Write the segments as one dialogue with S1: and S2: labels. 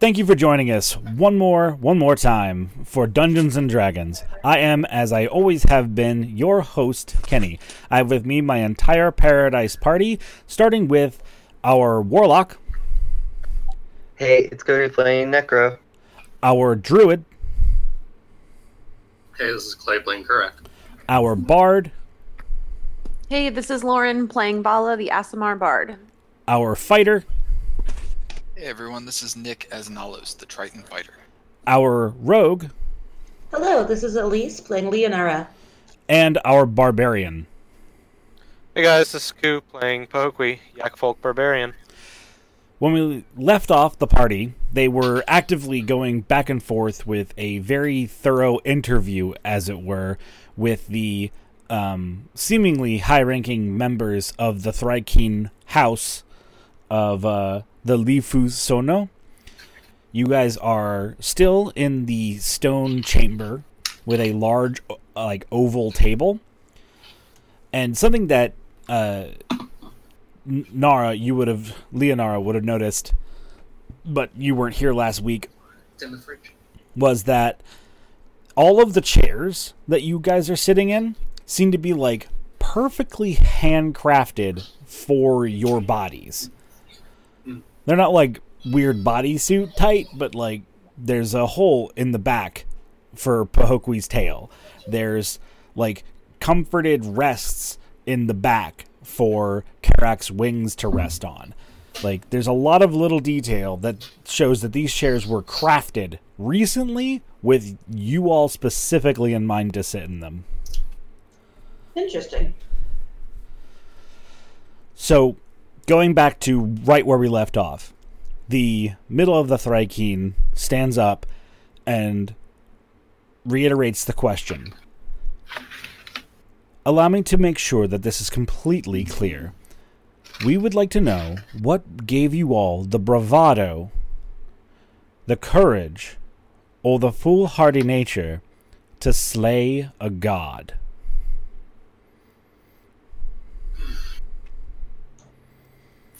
S1: Thank you for joining us one more, one more time for Dungeons and Dragons. I am, as I always have been, your host, Kenny. I have with me my entire Paradise party, starting with our Warlock,
S2: Hey, it's going to be playing Necro.
S1: our Druid,
S3: Hey, this is Clay playing Karak.
S1: our Bard,
S4: Hey, this is Lauren playing Bala, the Aasimar Bard.
S1: our Fighter,
S5: Hey everyone, this is Nick as Nalos, the Triton fighter.
S1: our Rogue,
S6: Hello, this is Elise playing Leonara.
S1: and our Barbarian.
S7: Hey guys, this is Ku playing Pokey, Yak Folk Barbarian.
S1: When we left off the party, they were actively going back and forth with a very thorough interview, as it were, with the um, seemingly high ranking members of the Thrykean house of uh, the Lifu Sono. You guys are still in the stone chamber with a large, uh, like, oval table. And something that uh, Nara, you would have Leonara would have noticed, but you weren't here last week.
S3: It's in the fridge.
S1: Was that all of the chairs that you guys are sitting in seem to be like perfectly handcrafted for your bodies. They're not like weird bodysuit tight, but like there's a hole in the back for Pahokwee's tail. There's like comforted rests in the back for Karak's wings to rest on. Like there's a lot of little detail that shows that these chairs were crafted recently with you all specifically in mind to sit in them.
S6: Interesting.
S1: So, going back to right where we left off, the middle of the Thrykean stands up and reiterates the question. Allow me to make sure that this is completely clear. We would like to know what gave you all the bravado, the courage, or the foolhardy nature to slay a god.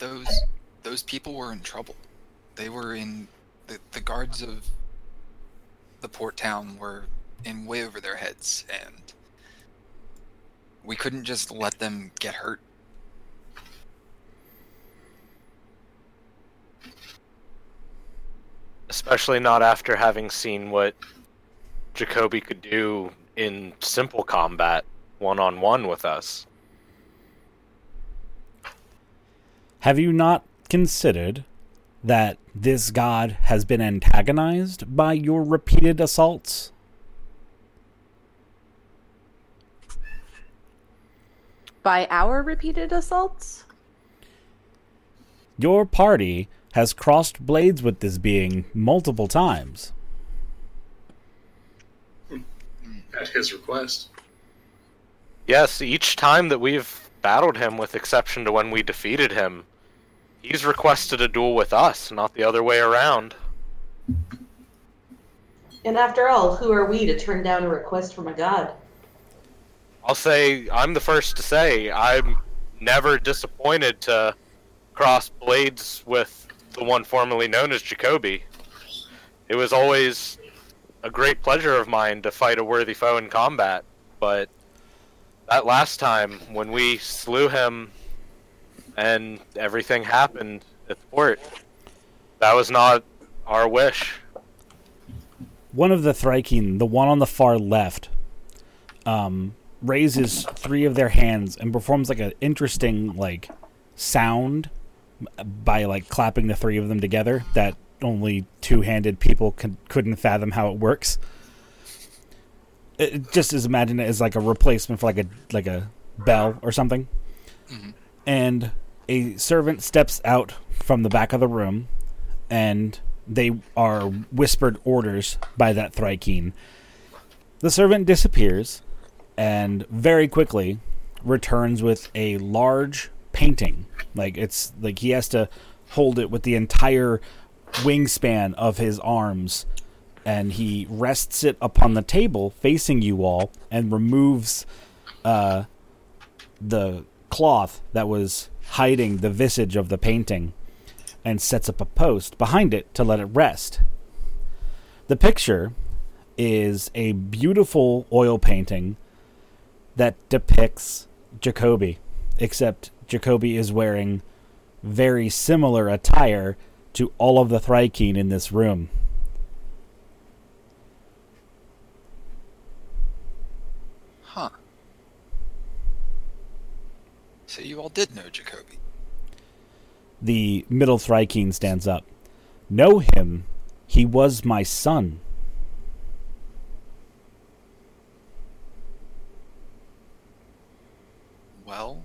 S5: Those those people were in trouble. They were in the, the guards of the port town were in way over their heads and we couldn't just let them get hurt.
S7: Especially not after having seen what Jacoby could do in simple combat, one on one with us.
S1: Have you not considered that this god has been antagonized by your repeated assaults?
S4: By our repeated assaults?
S1: Your party has crossed blades with this being multiple times.
S3: At his request.
S7: Yes, each time that we've battled him, with exception to when we defeated him, he's requested a duel with us, not the other way around.
S6: And after all, who are we to turn down a request from a god?
S7: I'll say I'm the first to say I'm never disappointed to cross blades with the one formerly known as Jacoby. It was always a great pleasure of mine to fight a worthy foe in combat, but that last time when we slew him and everything happened at the port, that was not our wish.
S1: One of the Thrykean, the one on the far left, um, raises three of their hands and performs like an interesting like sound by like clapping the three of them together that only two-handed people could, couldn't fathom how it works. It, just as imagine it as like a replacement for like a like a bell or something. And a servant steps out from the back of the room and they are whispered orders by that Thrykean. The servant disappears and very quickly returns with a large painting. Like it's like he has to hold it with the entire wingspan of his arms and he rests it upon the table facing you all and removes uh, the cloth that was hiding the visage of the painting and sets up a post behind it to let it rest. The picture is a beautiful oil painting that depicts Jacoby, except Jacoby is wearing very similar attire to all of the Thrykeen in this room.
S5: Huh. So you all did know Jacoby.
S1: The middle Thrykeen stands up. Know him. He was my son.
S5: Well,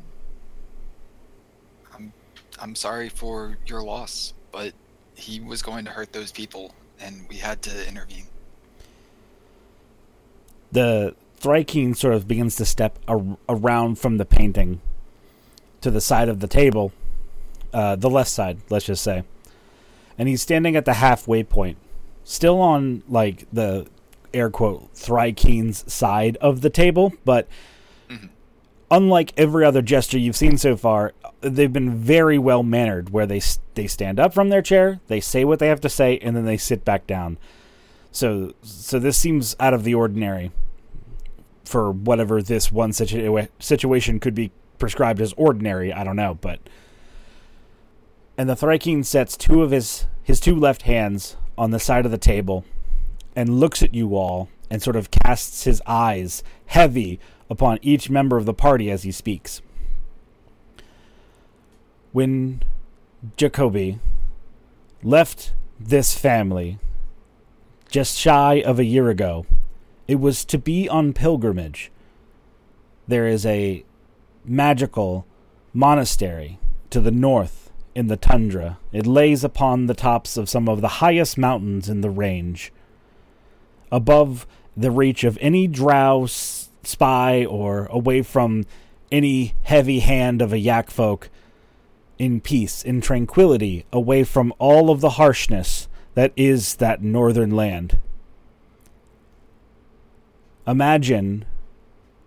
S5: I'm I'm sorry for your loss, but he was going to hurt those people, and we had to intervene.
S1: The Thrykeen sort of begins to step ar- around from the painting to the side of the table, uh, the left side, let's just say. And he's standing at the halfway point, still on like the air quote Thrykeen's side of the table, but
S5: Mhm.
S1: unlike every other gesture you've seen so far, they've been very well mannered. Where they they stand up from their chair, they say what they have to say, and then they sit back down. So so this seems out of the ordinary for whatever this one situa- situation could be prescribed as ordinary. I don't know, but and the Thrykeen sets two of his his two left hands on the side of the table and looks at you all and sort of casts his eyes heavy upon each member of the party as he speaks. When Jacoby left this family just shy of a year ago, it was to be on pilgrimage. There is a magical monastery to the north in the tundra. It lays upon the tops of some of the highest mountains in the range, above the reach of any drow spy or away from any heavy hand of a yak folk, in peace, in tranquility, away from all of the harshness that is that northern land. Imagine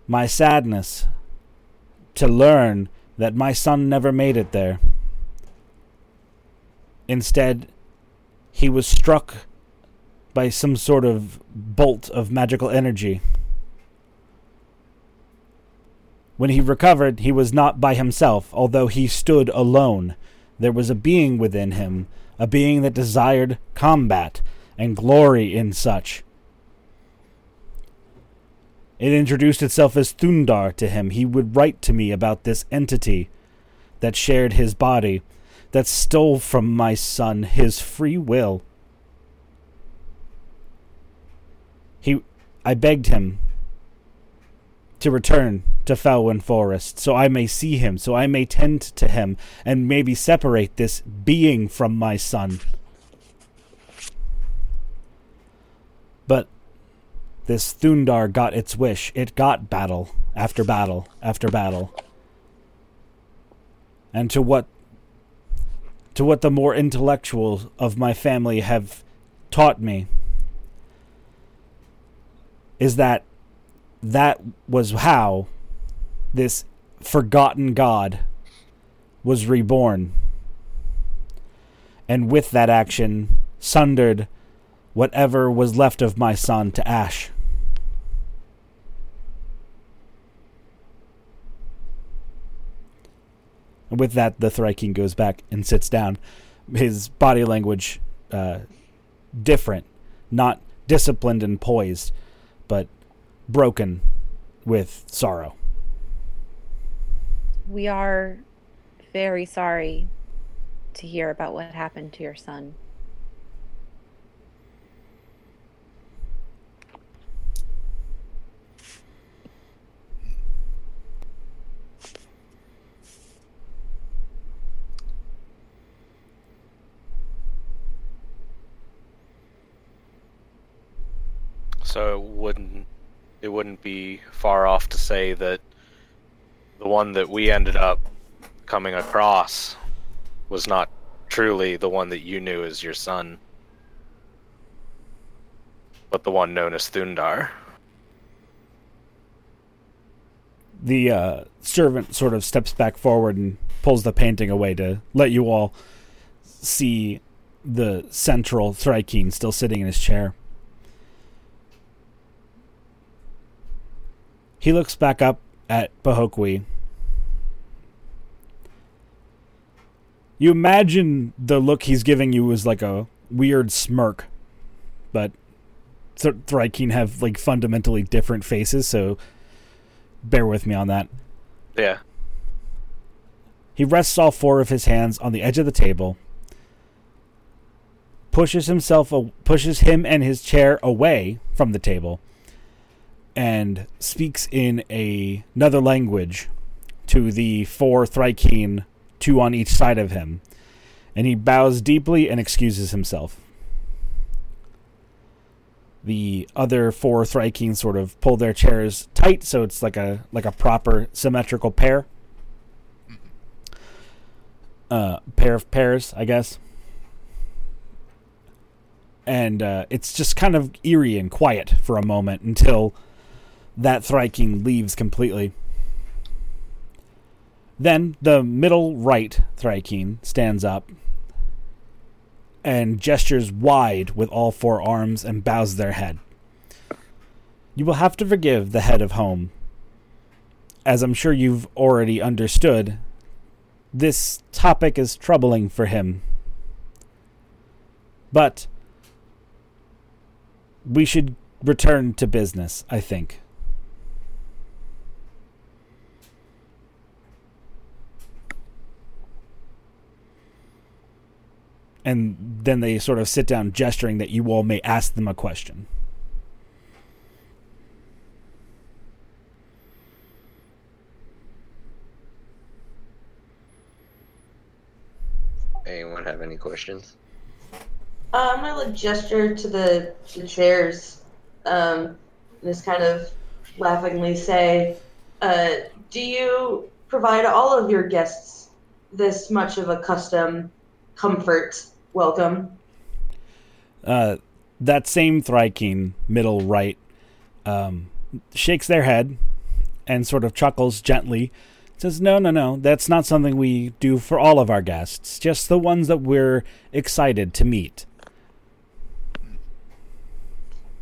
S1: my sadness to learn that my son never made it there. Instead, he was struck by some sort of bolt of magical energy. When he recovered, he was not by himself, although he stood alone. There was a being within him, a being that desired combat and glory in such. It introduced itself as Thundar to him. He would write to me about this entity that shared his body, that stole from my son his free will. He I begged him to return to Felwyn Forest, so I may see him, so I may tend to him, and maybe separate this being from my son. But this Thundar got its wish. It got battle after battle after battle. And to what to what the more intellectual of my family have taught me is that that was how this forgotten god was reborn. And with that action, sundered whatever was left of my son to ash. And with that, the Thryking goes back and sits down. His body language uh, different, not disciplined and poised, but broken with sorrow.
S4: We are very sorry to hear about what happened to your son.
S7: So it wouldn't it wouldn't be far off to say that the one that we ended up coming across was not truly the one that you knew as your son, but the one known as Thundar.
S1: The uh, servant sort of steps back forward and pulls the painting away to let you all see the central Thryking still sitting in his chair. He looks back up at Pahokwi. You imagine the look he's giving you was like a weird smirk, but Th- have like fundamentally different faces, so bear with me on that.
S7: Yeah.
S1: He rests all four of his hands on the edge of the table, pushes himself, pushes him and his chair away from the table, and speaks in a, another language to the four Thryking, two on each side of him, and he bows deeply and excuses himself. The other four Thryking sort of pull their chairs tight, so it's like a like a proper symmetrical pair uh, pair of pairs, I guess. And uh, it's just kind of eerie and quiet for a moment until that Thryking leaves completely. Then the middle right Thryking stands up and gestures wide with all four arms and bows their head. You will have to forgive the head of home, as I'm sure you've already understood this topic is troubling for him. But we should return to business, I think. And then they sort of sit down, gesturing that you all may ask them a question.
S2: Anyone have any questions?
S6: Uh, I'm gonna gesture to the, the chairs, um, and just kind of laughingly say, uh, "Do you provide all of your guests this much of a custom comfort welcome?"
S1: uh, that same Thryking, middle right, um, shakes their head and sort of chuckles gently. Says, "No, no, no. That's not something we do for all of our guests. Just the ones that we're excited to meet."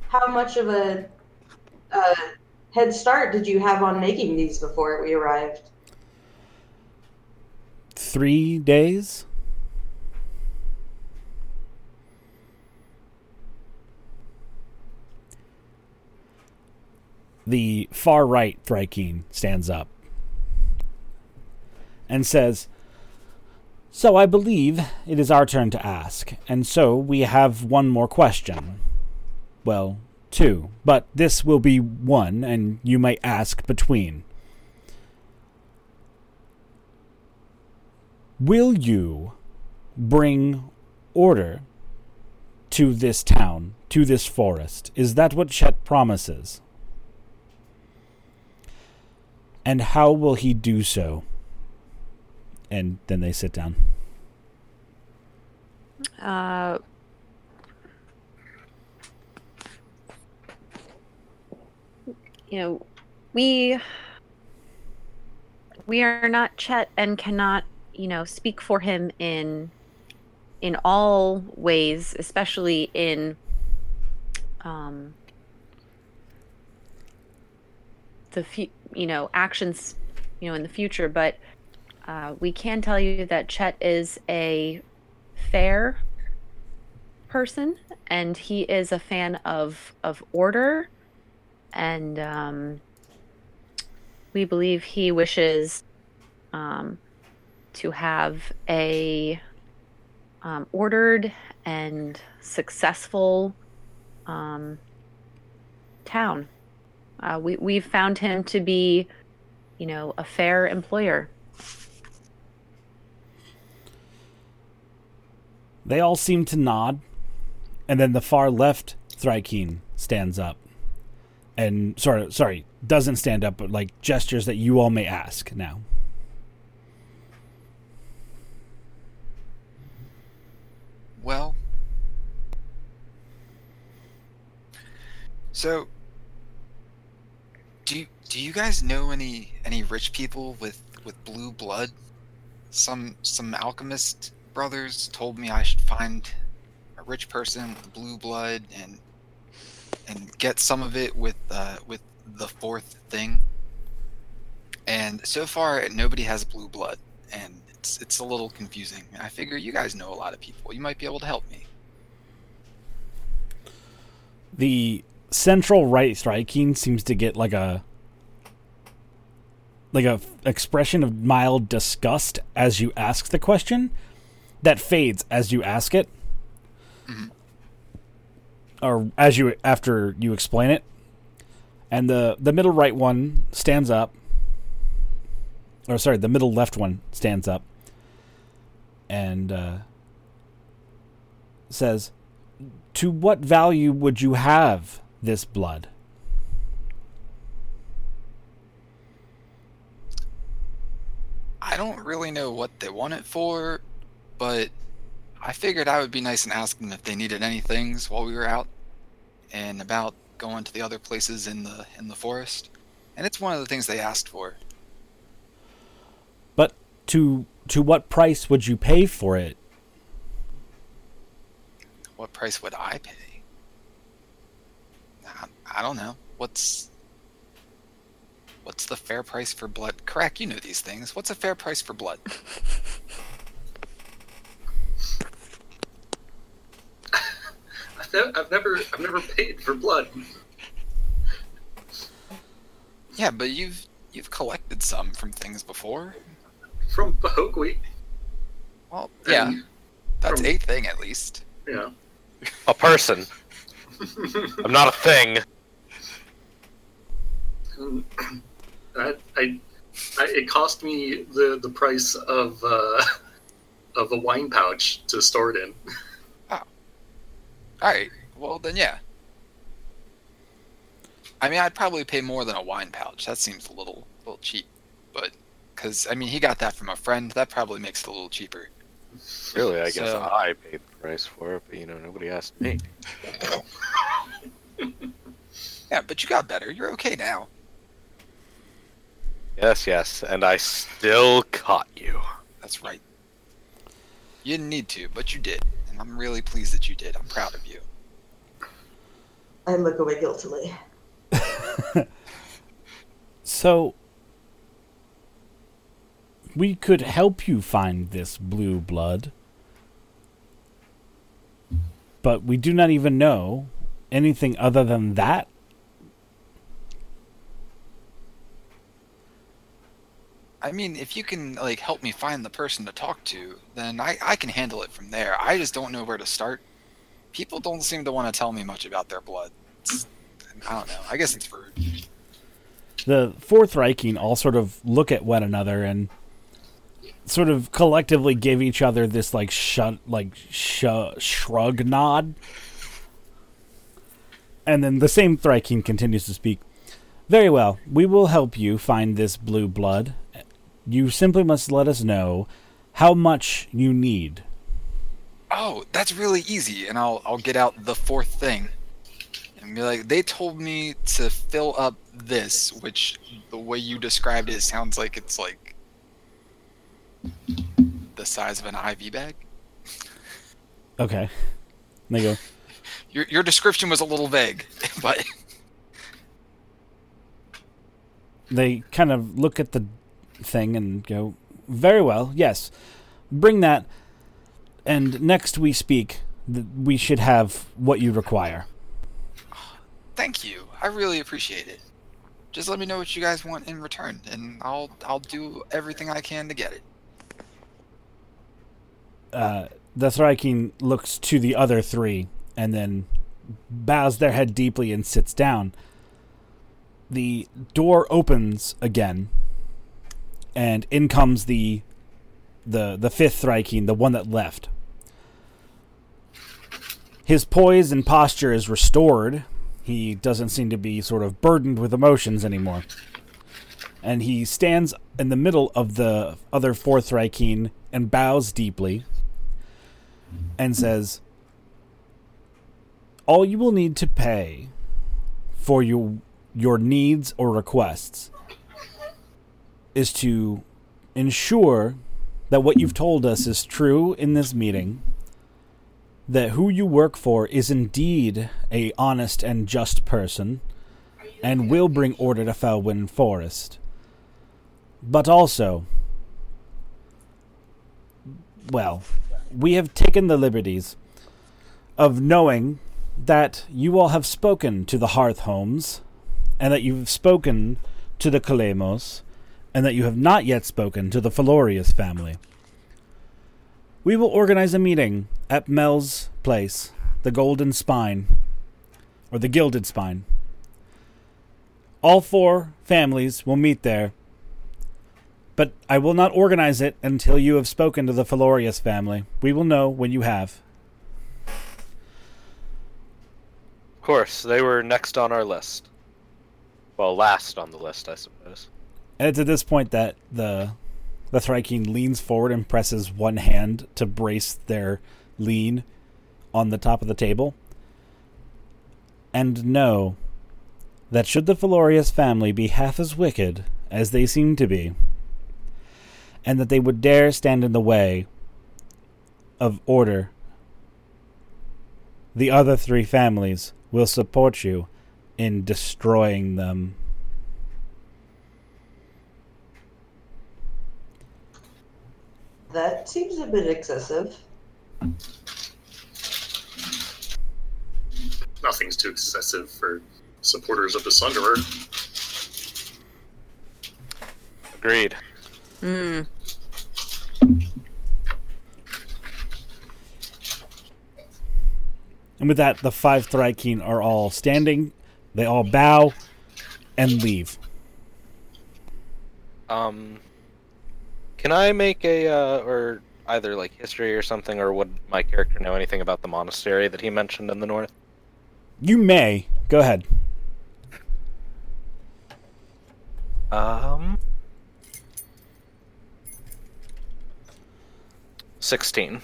S6: How much of a uh, head start did you have on making these before we arrived?
S1: Three days. The far right Thryking stands up and says, So I believe it is our turn to ask, and so we have one more question. Well, two, but this will be one, and you may ask between. Will you bring order to this town, to this forest? Is that what Chet promises? And how will he do so? And then they sit down.
S4: Uh, you know, we we are not Chet and cannot, you know, speak for him in in all ways, especially in um the fu- you know actions you know in the future but uh, we can tell you that Chet is a fair person and he is a fan of of order and um, we believe he wishes um, to have a um, ordered and successful um, town. Uh, we we've found him to be, you know, a fair employer.
S1: They all seem to nod, and then the far left Thrykeen stands up, and sorry, sorry, doesn't stand up, but like gestures that you all may ask now.
S5: Well, so do you, do you guys know any any rich people with with blue blood? Some some alchemist brothers told me I should find a rich person with blue blood and and get some of it with uh, with the fourth thing. And so far, nobody has blue blood, and it's it's a little confusing. I figure you guys know a lot of people. You might be able to help me.
S1: The central right striking seems to get like a like a f- expression of mild disgust as you ask the question that fades as you ask it.
S5: Mhm.
S1: or as you after you explain it. And the the middle right one stands up. Or sorry the middle left one stands up. And uh, says to what value would you have this blood
S5: I don't really know what they want it for, but I figured I would be nice and ask them if they needed any things while we were out and about going to the other places in the in the forest. And it's one of the things they asked for.
S1: But to to what price would you pay for it?
S5: What price would I pay? I, I don't know. What's what's the fair price for blood? Karak, you know these things. What's a fair price for blood?
S3: I've, ne- I've never, I've never paid for blood.
S5: Yeah, but you've you've collected some from things before.
S3: From Bahokwi.
S5: Well, yeah,
S3: And,
S5: that's
S3: from-
S5: a thing at least.
S3: You know.
S7: A person. I'm not a thing.
S3: I, I, I, it cost me the, the price of uh, of a wine pouch to store it in.
S5: All right. Well, then yeah. I mean, I'd probably pay more than a wine pouch. That seems a little, a little cheap, but because I mean, he got that from a friend. That probably makes it a little cheaper.
S7: Really, I guess
S5: So-
S7: I paid the price for it, but you know, nobody asked me.
S5: Yeah, but you got better. You're okay now.
S7: Yes, yes, and I still caught you.
S5: That's right. You didn't need to, but you did, and I'm really pleased that you did. I'm proud of you.
S6: I look away guiltily.
S1: So we could help you find this blue blood. But we do not even know anything other than that.
S5: I mean, if you can like help me find the person to talk to, then I, I can handle it from there. I just don't know where to start. People don't seem to want to tell me much about their blood. It's, I don't know. I guess it's rude.
S1: The Fourth Reiching all sort of look at one another and sort of collectively give each other this like shut like sh- shrug nod. And then the same Thryking continues to speak. Very well, we will help you find this blue blood. You simply must let us know how much you need.
S5: Oh, that's really easy, and I'll I'll get out the fourth thing, and be like, they told me to fill up this, which the way you described it sounds like it's like the size of an IV bag.
S1: Okay. And they go,
S5: Your your description was a little vague, but
S1: they kind of look at the thing and go, "Very well, yes, bring that." And next we speak, th- we should have what you require.
S5: thank you. I really appreciate it. Just let me know what you guys want in return, and I'll I'll do everything I can to get it.
S1: Uh, the Thryking looks to the other three and then bows their head deeply and sits down. The door opens again, and in comes the the the fifth Thryking, the one that left. His poise and posture is restored. He doesn't seem to be sort of burdened with emotions anymore. And he stands in the middle of the other fourth Thryking and bows deeply and says, All you will need to pay for your, your needs or requests is to ensure that what you've told us is true in this meeting, that who you work for is indeed a honest and just person, and will bring order to Felwyn Forest. But also, well, we have taken the liberties of knowing that you all have spoken to the Hearth Homes, and that you've spoken to the Kalemos, and that you have not yet spoken to the Felorius family. We will organize a meeting at Mel's place, the Golden Spine, or the Gilded Spine. All four families will meet there, but I will not organize it until you have spoken to the Felorius family. We will know when you have.
S7: Of course, they were next on our list. Well, last on the list, I suppose.
S1: And it's at this point that the the Thryking leans forward and presses one hand to brace their lean on the top of the table. And know that should the Felorius family be half as wicked as they seem to be, and that they would dare stand in the way of order, the other three families will support you in destroying them.
S6: That seems a bit excessive.
S3: Nothing's too excessive for supporters of the Sunderer.
S7: Agreed.
S4: Hmm.
S1: And with that, the five Thryking are all standing. They all bow and leave.
S7: Um, can I make a uh, or either like history or something, or would my character know anything about the monastery that he mentioned in the north?
S1: You may. Go ahead.
S7: Um, sixteen.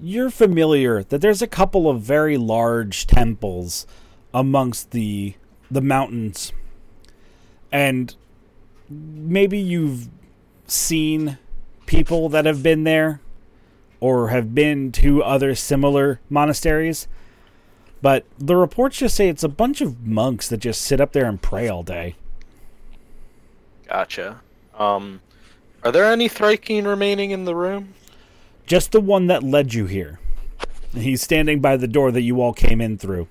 S1: You're familiar that there's a couple of very large temples amongst the the mountains. And maybe you've seen people that have been there or have been to other similar monasteries. But the reports just say it's a bunch of monks that just sit up there and pray all day.
S7: Gotcha. Um, are there any Thryking remaining in the room?
S1: Just the one that led you here. He's standing by the door that you all came in through.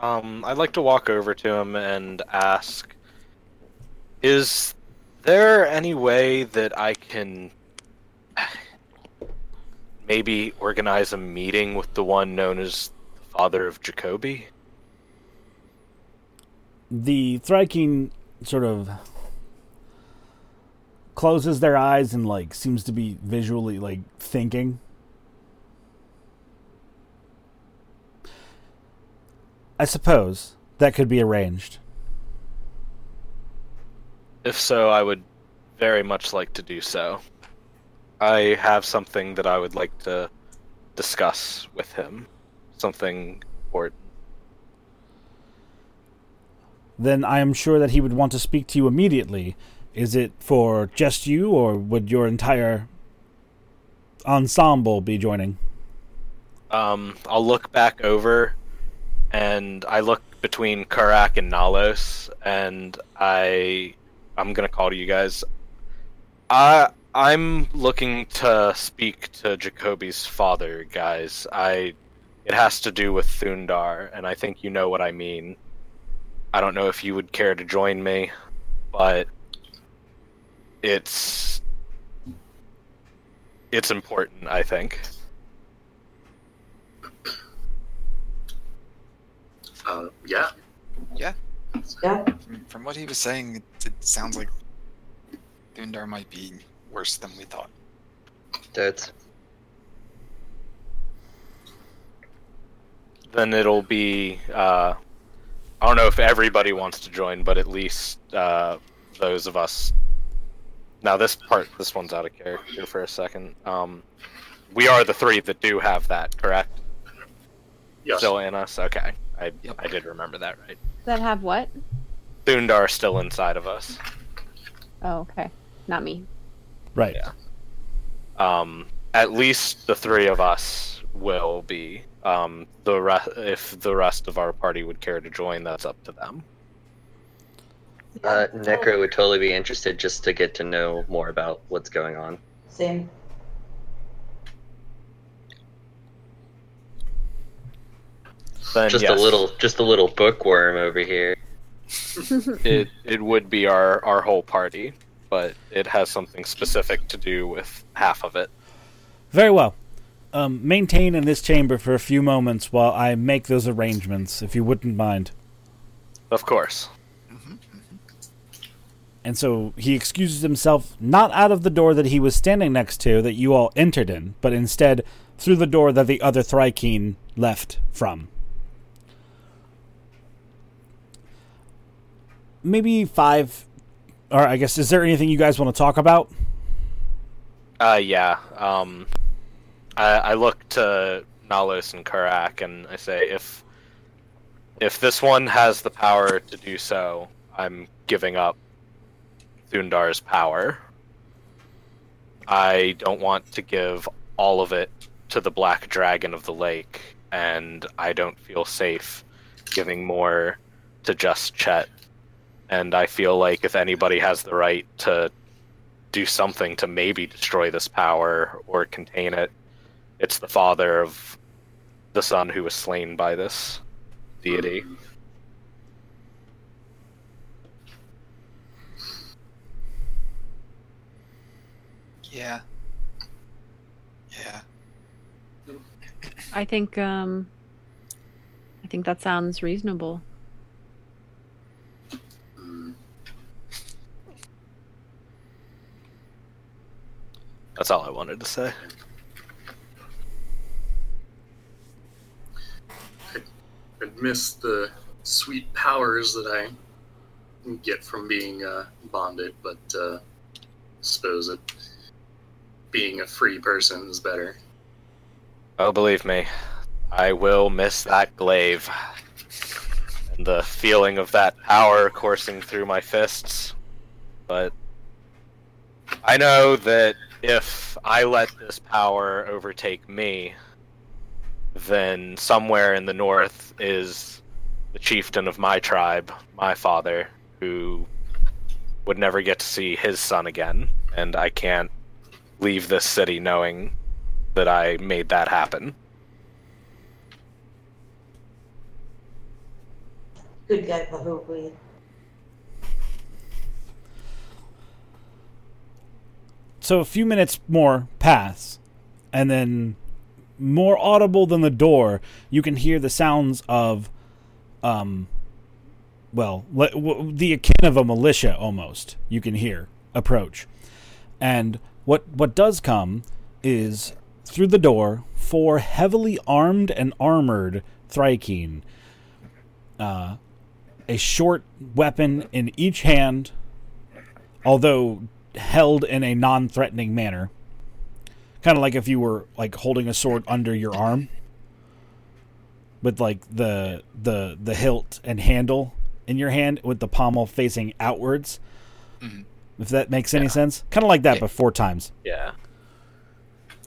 S7: Um, I'd like to walk over to him and ask Is there any way that I can maybe organize a meeting with the one known as the father of Jacoby?
S1: the Thryking sort of closes their eyes and like seems to be visually like thinking. I suppose that could be arranged.
S7: If so, I would very much like to do so. I have something that I would like to discuss with him. Something important.
S1: Then I am sure that he would want to speak to you immediately. Is it for just you, or would your entire ensemble be joining?
S7: Um, I'll look back over, and I look between Karak and Nalos, and I, I'm gonna call to you guys. I, I'm looking to speak to Jacoby's father, guys. I, it has to do with Thundar, and I think you know what I mean. I don't know if you would care to join me, but it's it's important, I think.
S3: Uh, yeah.
S5: Yeah.
S6: Yeah.
S5: From, from what he was saying, it, it sounds like Thundar might be worse than we thought.
S2: That's
S7: then it'll be uh, I don't know if everybody wants to join, but at least uh, those of us. Now this part, this one's out of character for a second. Um, we are the three that do have that, correct?
S3: Yes.
S7: Still in us. Okay, I
S5: Yep.
S7: I did remember that right.
S4: That have what?
S7: Thundar still inside of us.
S4: Oh, okay. Not me.
S1: Right.
S7: Yeah. Um, at least the three of us will be. Um, the re- if the rest of our party would care to join, that's up to them.
S2: Uh, Necro would totally be interested just to get to know more about what's going on.
S6: Same.
S7: Then
S2: Just
S7: yes,
S2: a little, just a little bookworm over here.
S7: It it would be our our whole party, but it has something specific to do with half of it.
S1: Very well. Um, maintain in this chamber for a few moments while I make those arrangements, if you wouldn't mind.
S7: Of course.
S1: And so he excuses himself not out of the door that he was standing next to that you all entered in, but instead through the door that the other Thrykeen left from. Maybe five, or I guess, is there anything you guys want to talk about?
S7: Uh, yeah. Um, I, I look to Nalos and Karak, and I say, if if this one has the power to do so, I'm giving up Thundar's power. I don't want to give all of it to the Black Dragon of the Lake, and I don't feel safe giving more to just Chet. And I feel like if anybody has the right to do something to maybe destroy this power or contain it, it's the father of the son who was slain by this deity.
S5: Yeah. Yeah.
S4: I think um I think that sounds reasonable.
S7: That's all I wanted to say.
S3: I'd miss the sweet powers that I get from being uh, bonded, but uh, suppose it being a free person is better.
S7: Oh, believe me, I will miss that glaive. And the feeling of that power coursing through my fists. But I know that if I let this power overtake me, then somewhere in the north is the chieftain of my tribe, my father, who would never get to see his son again. And I can't leave this city knowing that I made that happen.
S6: Good guy, Pahokwe.
S1: So a few minutes more pass, and then more audible than the door, you can hear the sounds of, um, well, le- w- the akin of a militia almost. You can hear approach, and what what does come is through the door four heavily armed and armored Thrykeen, uh, a short weapon in each hand, although held in a non-threatening manner kind of like if you were like holding a sword under your arm with like the the the hilt and handle in your hand with the pommel facing outwards
S5: Mhm.
S1: if that makes any sense kind of like that
S5: Yeah.
S1: but four times
S7: Yeah.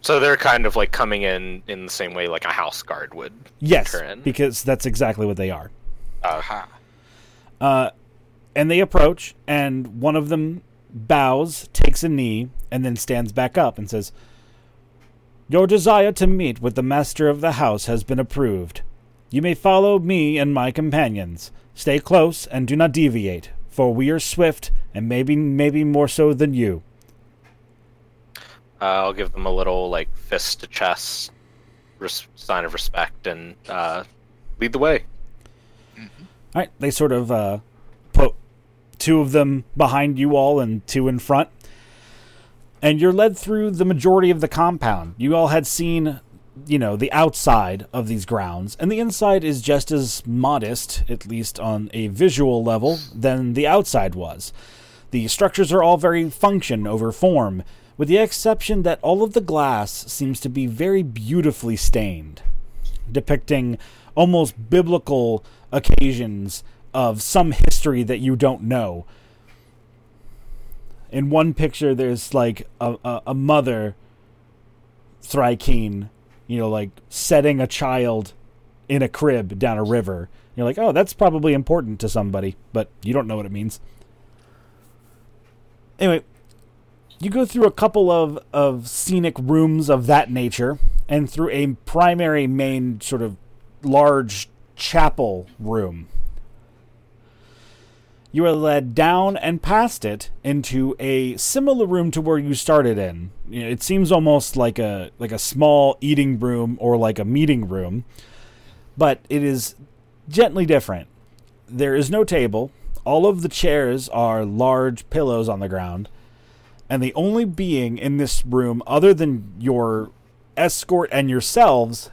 S7: So they're kind of like coming in in the same way like a house guard would.
S1: yes because that's exactly what they are
S5: Uh-huh.
S1: uh, and they approach and one of them bows takes a knee and then stands back up and says your desire to meet with the master of the house has been approved. You may follow me and my companions. Stay close and do not deviate for we are swift and maybe maybe more so than you.
S7: Uh, I'll give them a little like fist to chest res- sign of respect and uh, lead the way.
S1: all right they sort of uh, put two of them behind you all and two in front and you're led through the majority of the compound. You all had seen, you know, the outside of these grounds, and the inside is just as modest, at least on a visual level, than the outside was. The structures are all very function over form, with the exception that all of the glass seems to be very beautifully stained, depicting almost biblical occasions of some history that you don't know in one picture, there's like a, a, a mother, Thrykeen, you know, like setting a child in a crib down a river. You're like, oh, that's probably important to somebody, but you don't know what it means. Anyway, you go through a couple of, of scenic rooms of that nature and through a primary main sort of large chapel room. You are led down and past it into a similar room to where you started in. It seems almost like a like a small eating room or like a meeting room, but it is gently different. There is no table. All of the chairs are large pillows on the ground, and the only being in this room other than your escort and yourselves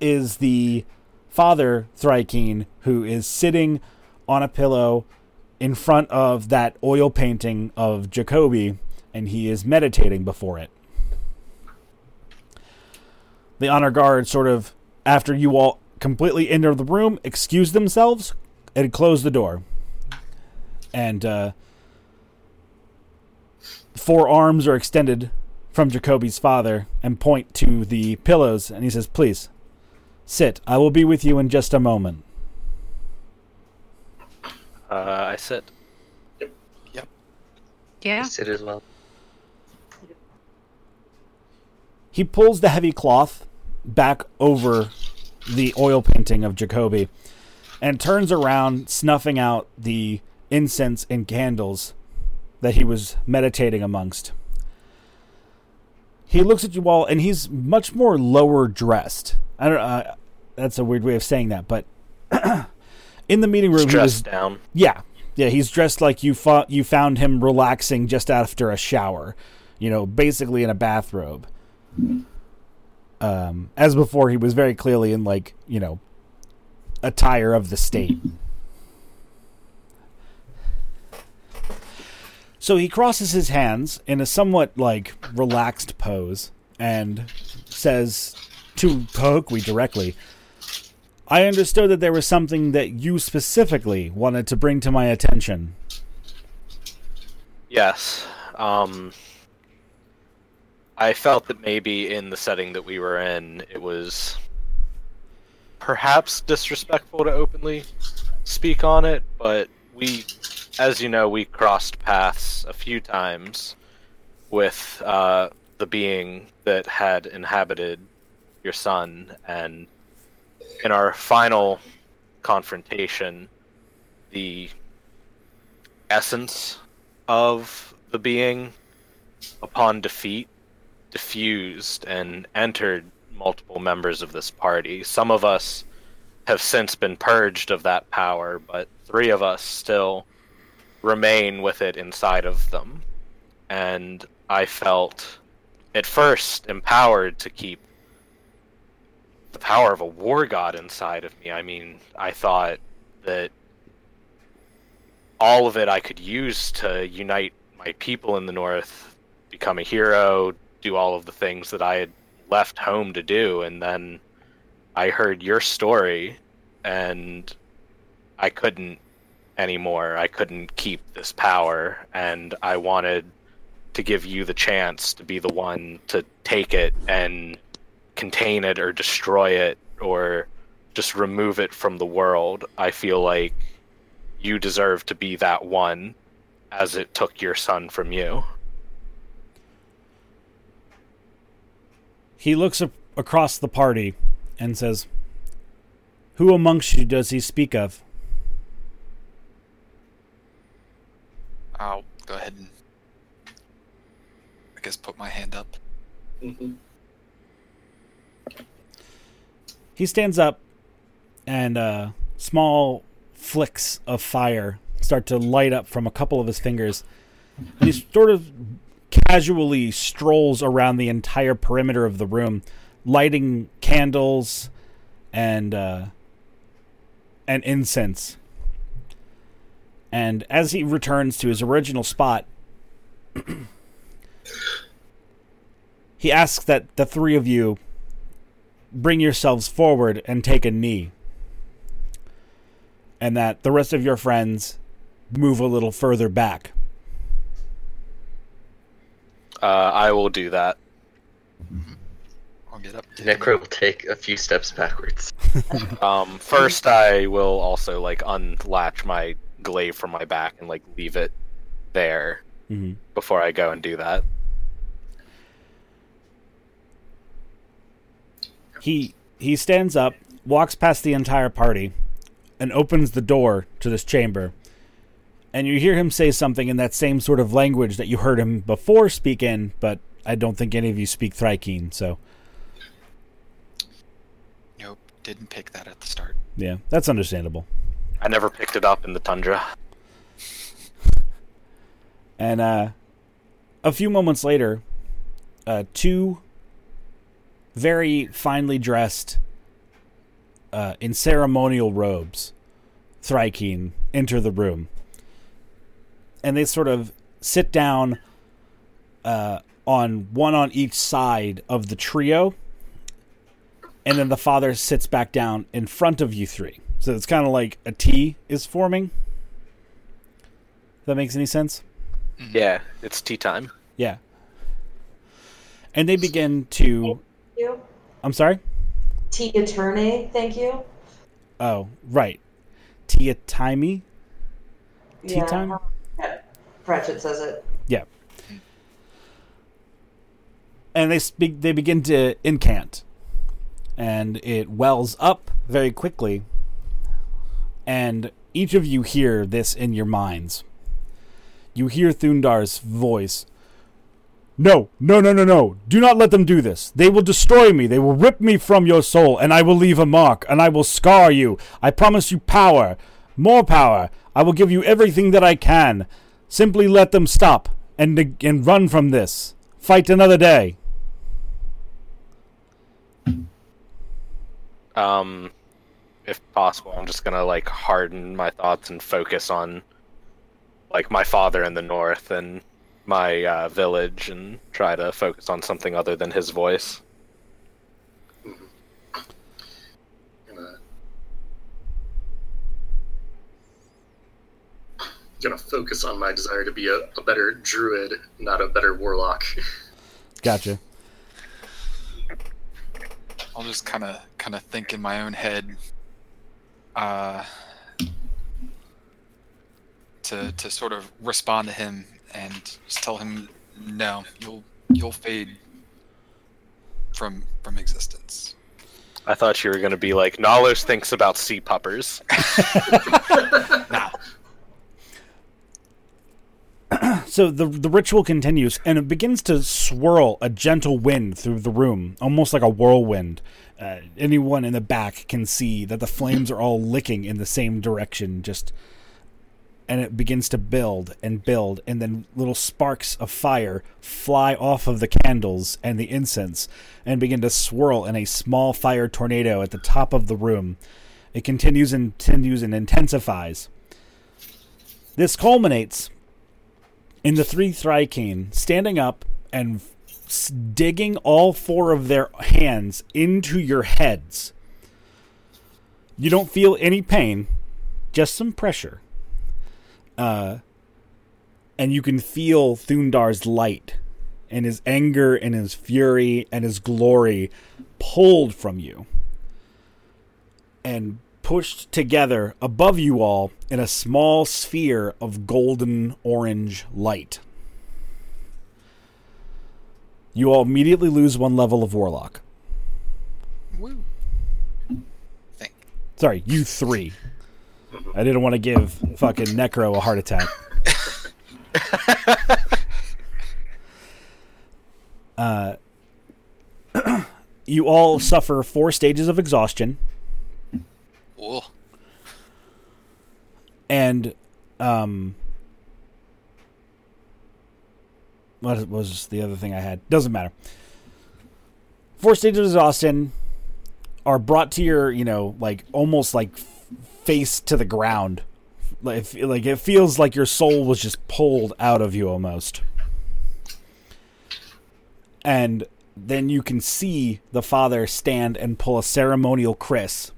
S1: is the father Thrykean, who is sitting on a pillow in front of that oil painting of Jacoby, and he is meditating before it. The honor guard sort of, after you all completely enter the room, excuse themselves and close the door. And uh, four arms are extended from Jacoby's father and point to the pillows, and he says, Please, sit. I will be with you in just a moment.
S7: Uh, I sit. Yep.
S4: Yeah.
S2: Sit as well.
S1: He pulls the heavy cloth back over the oil painting of Jacoby and turns around, snuffing out the incense and candles that he was meditating amongst. He looks at you all, and he's much more lower dressed. I don't. Uh, that's a weird way of saying that, but in the meeting room, he was
S7: down.
S1: yeah, yeah. He's dressed like you fo- you found him relaxing just after a shower. You know, basically in a bathrobe. Um, as before, he was very clearly in like you know, attire of the state. So he crosses his hands in a somewhat like relaxed pose and says to Kahukwi directly, I understood that there was something that you specifically wanted to bring to my attention.
S7: Yes. Um, I felt that maybe in the setting that we were in, it was perhaps disrespectful to openly speak on it, but we, as you know, we crossed paths a few times with uh, the being that had inhabited your son, and in our final confrontation, the essence of the being upon defeat diffused and entered multiple members of this party. Some of us have since been purged of that power, but three of us still remain with it inside of them. And I felt at first empowered to keep the power of a war god inside of me. I mean, I thought that all of it I could use to unite my people in the north, become a hero, do all of the things that I had left home to do, and then I heard your story, and I couldn't anymore. I couldn't keep this power, and I wanted to give you the chance to be the one to take it and contain it or destroy it or just remove it from the world. I feel like you deserve to be that one as it took your son from you.
S1: He looks a- across the party and says, Who amongst you does he speak of?
S5: I'll go ahead and I guess put my hand up.
S3: hmm
S1: He stands up, and uh, small flicks of fire start to light up from a couple of his fingers. And he sort of casually strolls around the entire perimeter of the room, lighting candles and uh, and incense. And as he returns to his original spot, he asks that the three of you bring yourselves forward and take a knee. And that the rest of your friends move a little further back.
S7: Uh, I will do that.
S5: I'll get up. to
S2: Necro will take a few steps backwards.
S7: Um, first, I will also like unlatch my glaive from my back and like leave it there
S1: Mhm.
S7: before I go and do that.
S1: He he stands up, walks past the entire party, and opens the door to this chamber. And you hear him say something in that same sort of language that you heard him before speak in, but I don't think any of you speak Thrykean, so
S5: Nope, didn't pick that at the start.
S1: yeah, that's understandable.
S7: I never picked it up in the tundra.
S1: And uh, a few moments later, uh, two very finely dressed, uh, in ceremonial robes, Thrykean enter the room. And they sort of sit down uh, on one on each side of the trio. And then the father sits back down in front of you three. So it's kind of like a T is forming. If that makes any sense?
S7: Yeah, it's tea time.
S1: Yeah. And they begin to.
S6: You.
S1: I'm sorry?
S6: T attorney, thank you.
S1: Oh, right. Tia Timey? Tea
S6: Yeah.
S1: time?
S6: Um, yeah. Pratchett says it.
S1: Yeah. And they speak, they begin to incant. And it wells up very quickly. And each of you hear this in your minds. You hear Thundar's voice. No, no, no, no, no. Do not let them do this. They will destroy me. They will rip me from your soul, and I will leave a mark, and I will scar you. I promise you power. More power. I will give you everything that I can. Simply let them stop and and run from this. Fight another day.
S7: Um, if possible, I'm just gonna like harden my thoughts and focus on like my father in the north and my uh, village, and try to focus on something other than his voice.
S3: Gonna, gonna focus on my desire to be a, a better druid, not a better warlock.
S1: Gotcha.
S5: I'll just kind of kind of think in my own head uh to to sort of respond to him and just tell him no you'll you'll fade from from existence
S7: I thought you were gonna be like Nalos thinks about sea puppers.
S5: nah
S1: So the the ritual continues, and it begins to swirl a gentle wind through the room, almost like a whirlwind. Uh, anyone in the back can see that the flames are all licking in the same direction, just and it begins to build and build, and then little sparks of fire fly off of the candles and the incense, and begin to swirl in a small fire tornado at the top of the room. It continues and continues and intensifies. This culminates in the three Thrykean standing up and digging all four of their hands into your heads. You don't feel any pain, just some pressure. Uh, and you can feel Thundar's light and his anger and his fury and his glory pulled from you and pushed together above you all in a small sphere of golden orange light. You all immediately lose one level of warlock.
S5: woo think
S1: Sorry, you three. I didn't want to give fucking Necro a heart attack. uh, you all suffer four stages of exhaustion.
S5: Ooh.
S1: and um what was the other thing I had? Doesn't matter. Four stages of exhaustion are brought to your, you know, like almost like face to the ground. Like, like it feels like your soul was just pulled out of you almost. And then you can see the father stand and pull a ceremonial kris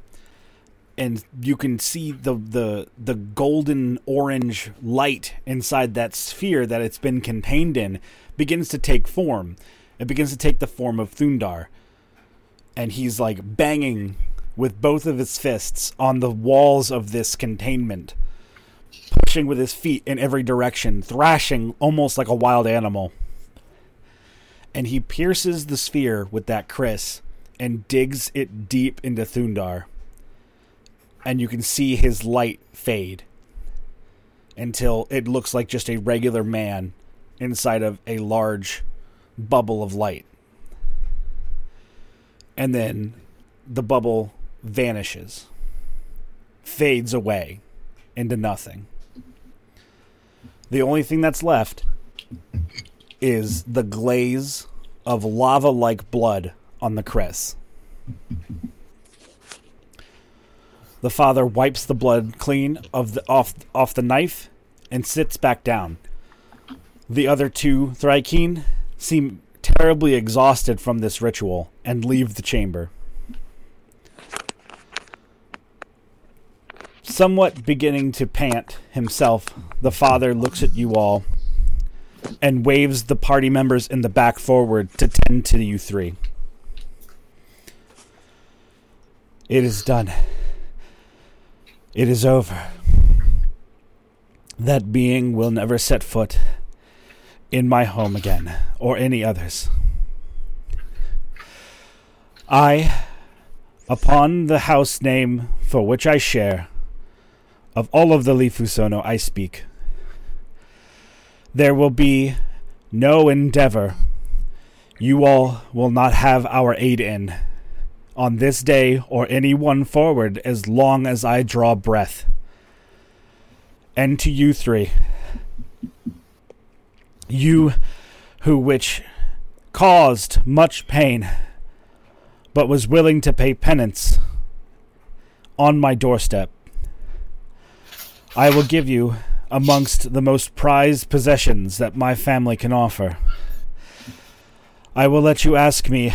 S1: and you can see the the the golden orange light inside that sphere that it's been contained in begins to take form. It begins to take the form of Thundar. And he's like banging with both of his fists on the walls of this containment, pushing with his feet in every direction, thrashing almost like a wild animal. And he pierces the sphere with that kris and digs it deep into Thundar. And you can see his light fade until it looks like just a regular man inside of a large bubble of light. And then the bubble vanishes, fades away into nothing. The only thing that's left is the glaze of lava like blood on the crest. The father wipes the blood clean of the off off the knife and sits back down. The other two Thrykean seem terribly exhausted from this ritual and leave the chamber. Somewhat beginning to pant himself, the father looks at you all and waves the party members in the back forward to tend to you three. It is done. It is over. That being will never set foot in my home again, or any others. I, upon the house name for which I share, of all of the Lifusono I speak, there will be no endeavor you all will not have our aid in on this day or any one forward as long as I draw breath. And to you three, you who which caused much pain, but was willing to pay penance on my doorstep, I will give you amongst the most prized possessions that my family can offer. I will let you ask me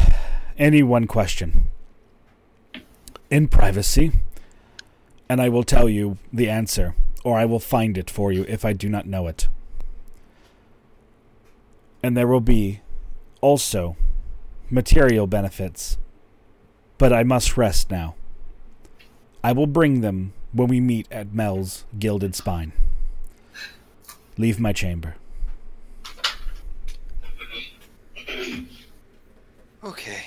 S1: any one question in privacy, and I will tell you the answer, or I will find it for you if I do not know it. And there will be also material benefits, but I must rest now. I will bring them when we meet at Mel's Gilded Spine. Leave my chamber.
S5: Okay.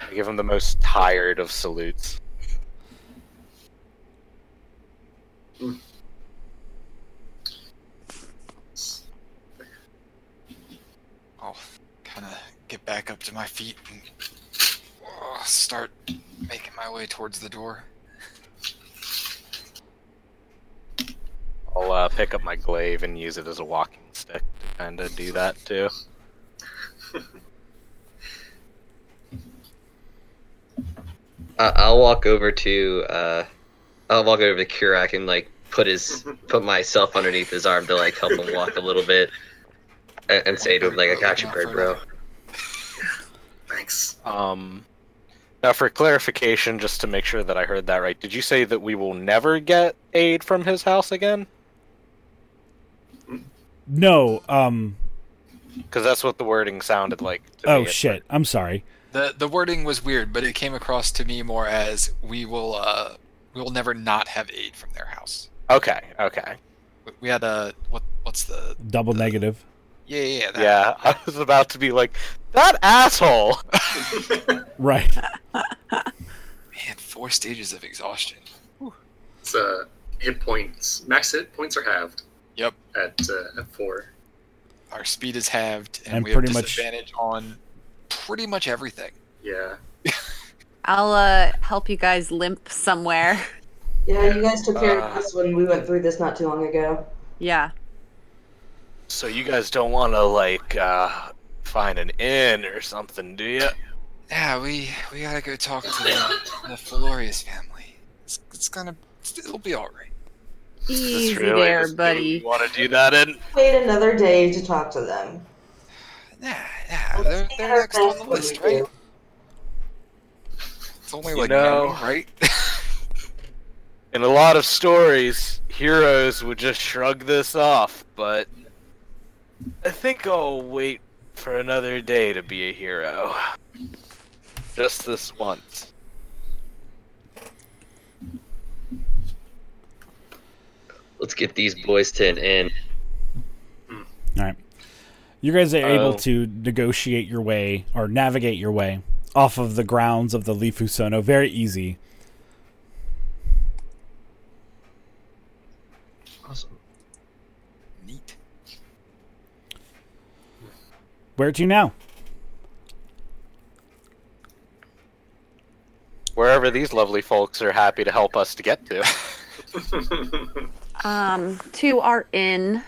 S7: I give him the most tired of salutes.
S5: I'll kind of get back up to my feet and uh, start making my way towards the door.
S7: I'll uh, pick up my glaive and use it as a walking stick to kind of do that too.
S2: I- I'll walk over to uh, I'll walk over to Karak and like put his put myself underneath his arm to like help him walk a little bit, and, and say to him like, "I got you, bird, bro."
S3: Thanks.
S7: Um, now, for clarification, just to make sure that I heard that right, did you say that we will never get aid from his house again?
S1: No, um,
S7: Because that's what the wording sounded like. To
S1: oh
S7: me at
S1: shit, I'm sorry.
S5: The the wording was weird, but it came across to me more as we will uh we will never not have aid from their house.
S7: Okay, okay.
S5: We- We had a what what's the
S1: Double negative.
S5: Yeah yeah yeah, that,
S7: Yeah, I was about to be like, that asshole!
S1: Right.
S5: man four stages of exhaustion.
S3: It's uh, hit points. Max hit points are halved.
S5: Yep.
S3: At uh, at four.
S5: Our speed is halved, and,
S1: And
S5: we have
S1: pretty much-
S5: on pretty much everything.
S3: Yeah.
S4: I'll uh, help you guys limp somewhere.
S6: Yeah, you guys took care
S7: Uh.
S6: of this when we went through this not too long ago.
S4: Yeah.
S7: So you guys don't want to, like, uh, find an inn or something, do you?
S5: Yeah, we we gotta go talk to the, the Felorius family. It's, it's gonna it'll be all right.
S4: Easy there, buddy.
S7: You want to do that in?
S6: Wait another day to talk to them.
S5: Nah, nah,
S6: Let's
S5: they're, they're next on the list, right? It's only
S7: You
S5: like
S7: know-
S5: no, right?
S7: In a lot of stories, heroes would just shrug this off, but I think I'll wait for another day to be a hero. Just this once.
S2: Let's get these boys to an end.
S1: All right. You guys are able
S7: Oh.
S1: to negotiate your way or navigate your way off of the grounds of the Lifu Sono very easy.
S2: Awesome.
S5: Neat.
S1: Where to now?
S7: Wherever these lovely folks are happy to help us to get to.
S4: Um, to our inn.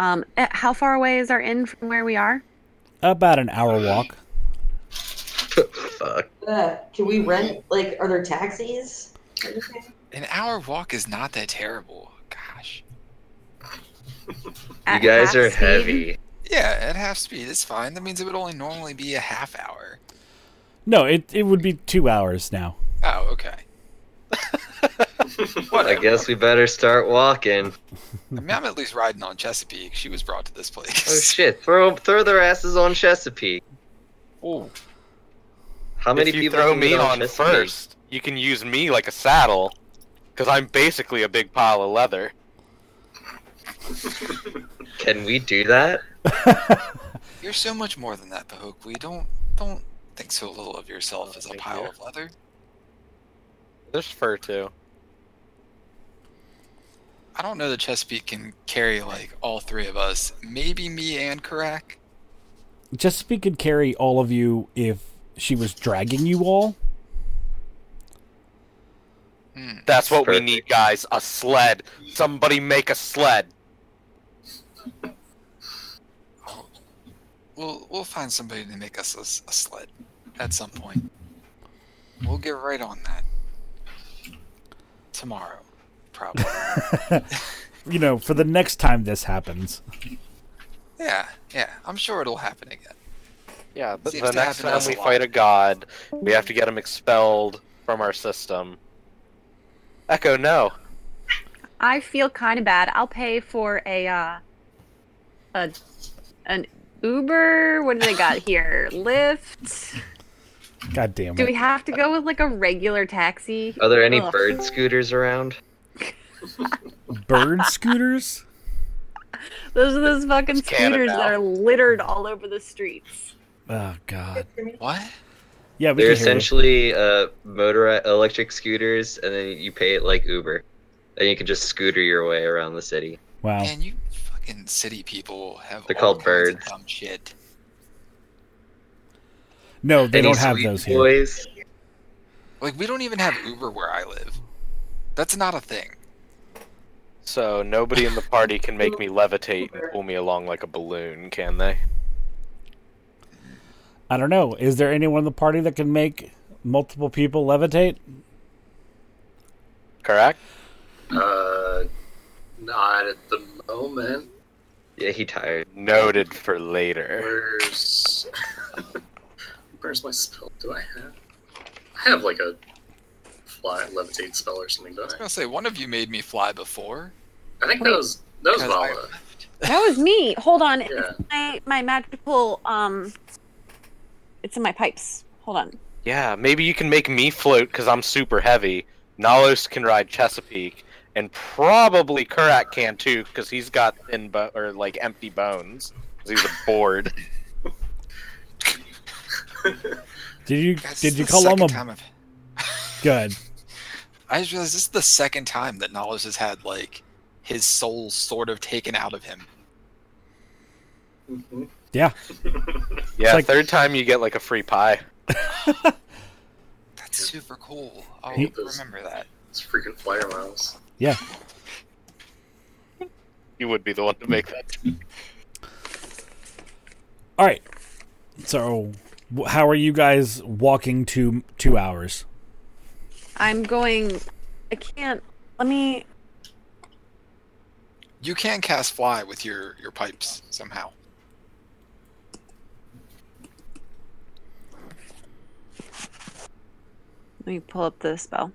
S4: Um, eh, how far away is our inn from where we are?
S1: About an hour walk.
S2: Fuck.
S6: Uh, can we rent? Like, are there taxis?
S5: An hour walk is not that terrible. Gosh.
S2: You guys are
S4: speed?
S2: heavy.
S5: Yeah, at half speed, it's fine. That means it would only normally be a half hour.
S1: No, it it would be two hours now.
S5: Oh, okay.
S2: I guess we better start walking.
S5: I mean, I'm at least riding on Chesapeake. She was brought to this place.
S2: Oh shit! Throw throw their asses on Chesapeake.
S5: Ooh.
S2: How many
S7: if you
S2: people
S7: throw
S2: can
S7: me
S2: get
S7: on
S2: Chesapeake?
S7: first, you can use me like a saddle. Because I'm basically a big pile of leather.
S2: Can we do that?
S5: You're so much more than that, Bahok. We don't don't think so little of yourself as a pile
S7: you.
S5: of leather.
S7: There's fur too.
S5: I don't know that Chesapeake can carry like all three of us. Maybe me and Karak.
S1: Chesapeake could carry all of you if she was dragging you all.
S5: Hmm.
S7: That's what we need, guys. A sled. Somebody make a sled.
S5: We'll we'll find somebody to make us a sled at some point. We'll get right on that tomorrow, probably.
S1: You know, for the next time this happens.
S5: yeah, yeah. I'm sure it'll happen again.
S7: Yeah, but
S5: Seems
S7: the next time
S5: us a
S7: we fight a god, we have to get him expelled from our system. Echo, no.
S4: I feel kind of bad. I'll pay for a uh, a an Uber. What do they got here? Lyft.
S1: God damn it.
S4: Do we have to go with like a regular taxi?
S2: Are there any
S4: Ugh.
S2: bird scooters around?
S1: Bird scooters?
S4: Those are those fucking
S7: It's canon
S4: scooters
S7: now.
S4: that are littered all over the streets.
S1: Oh god.
S5: What?
S1: Yeah, we
S2: They're
S1: can hear you.
S2: essentially uh, motor electric scooters, and then you pay it like Uber, and you can just scooter your way around the city.
S1: Wow.
S5: Man, you fucking city people have
S2: They're
S5: all
S2: called
S5: kinds of
S2: birds.
S5: dumb shit.
S1: No, they
S2: Any
S1: don't have
S2: sweet
S1: those here.
S5: Like we don't even have Uber where I live. That's not a thing.
S7: So nobody in the party can make me levitate and pull me along like a balloon, can they?
S1: I don't know. Is there anyone in the party that can make multiple people levitate?
S7: Correct?
S3: Uh, not at the moment.
S2: Yeah, he tired.
S7: Noted for later.
S3: Where's where's my spell? Do I have? I have like a fly levitate spell or something,
S5: I
S3: don't
S5: was
S3: I?
S5: gonna say one of you made me fly before.
S3: I think
S4: Wait.
S3: that was that was
S5: because I
S3: Vala.
S4: That was me. Hold on.
S3: Yeah.
S4: It's my my magical um. It's in my pipes. Hold on.
S7: Yeah, maybe you can make me float because I'm super heavy. Nalos can ride Chesapeake, and probably Karak can too because he's got thin bo- or like empty bones. 'cause he's a board.
S1: Did you
S5: Guys,
S1: did you call him a
S5: time I've-
S1: good?
S5: I just realized this is the second time that Knowledge has had like his soul sort of taken out of him.
S3: Mhm.
S1: Yeah.
S7: Yeah,
S1: like-
S7: third time you get like a free pie.
S5: That's super cool. I'll
S1: He-
S5: remember that.
S3: It's freaking flyer miles.
S1: Yeah.
S7: You would be the one to make that.
S1: All right. So, how are you guys walking to two hours?
S4: I'm going. I can't. Let me.
S5: You can cast fly with your your pipes somehow.
S4: Let me pull up the spell.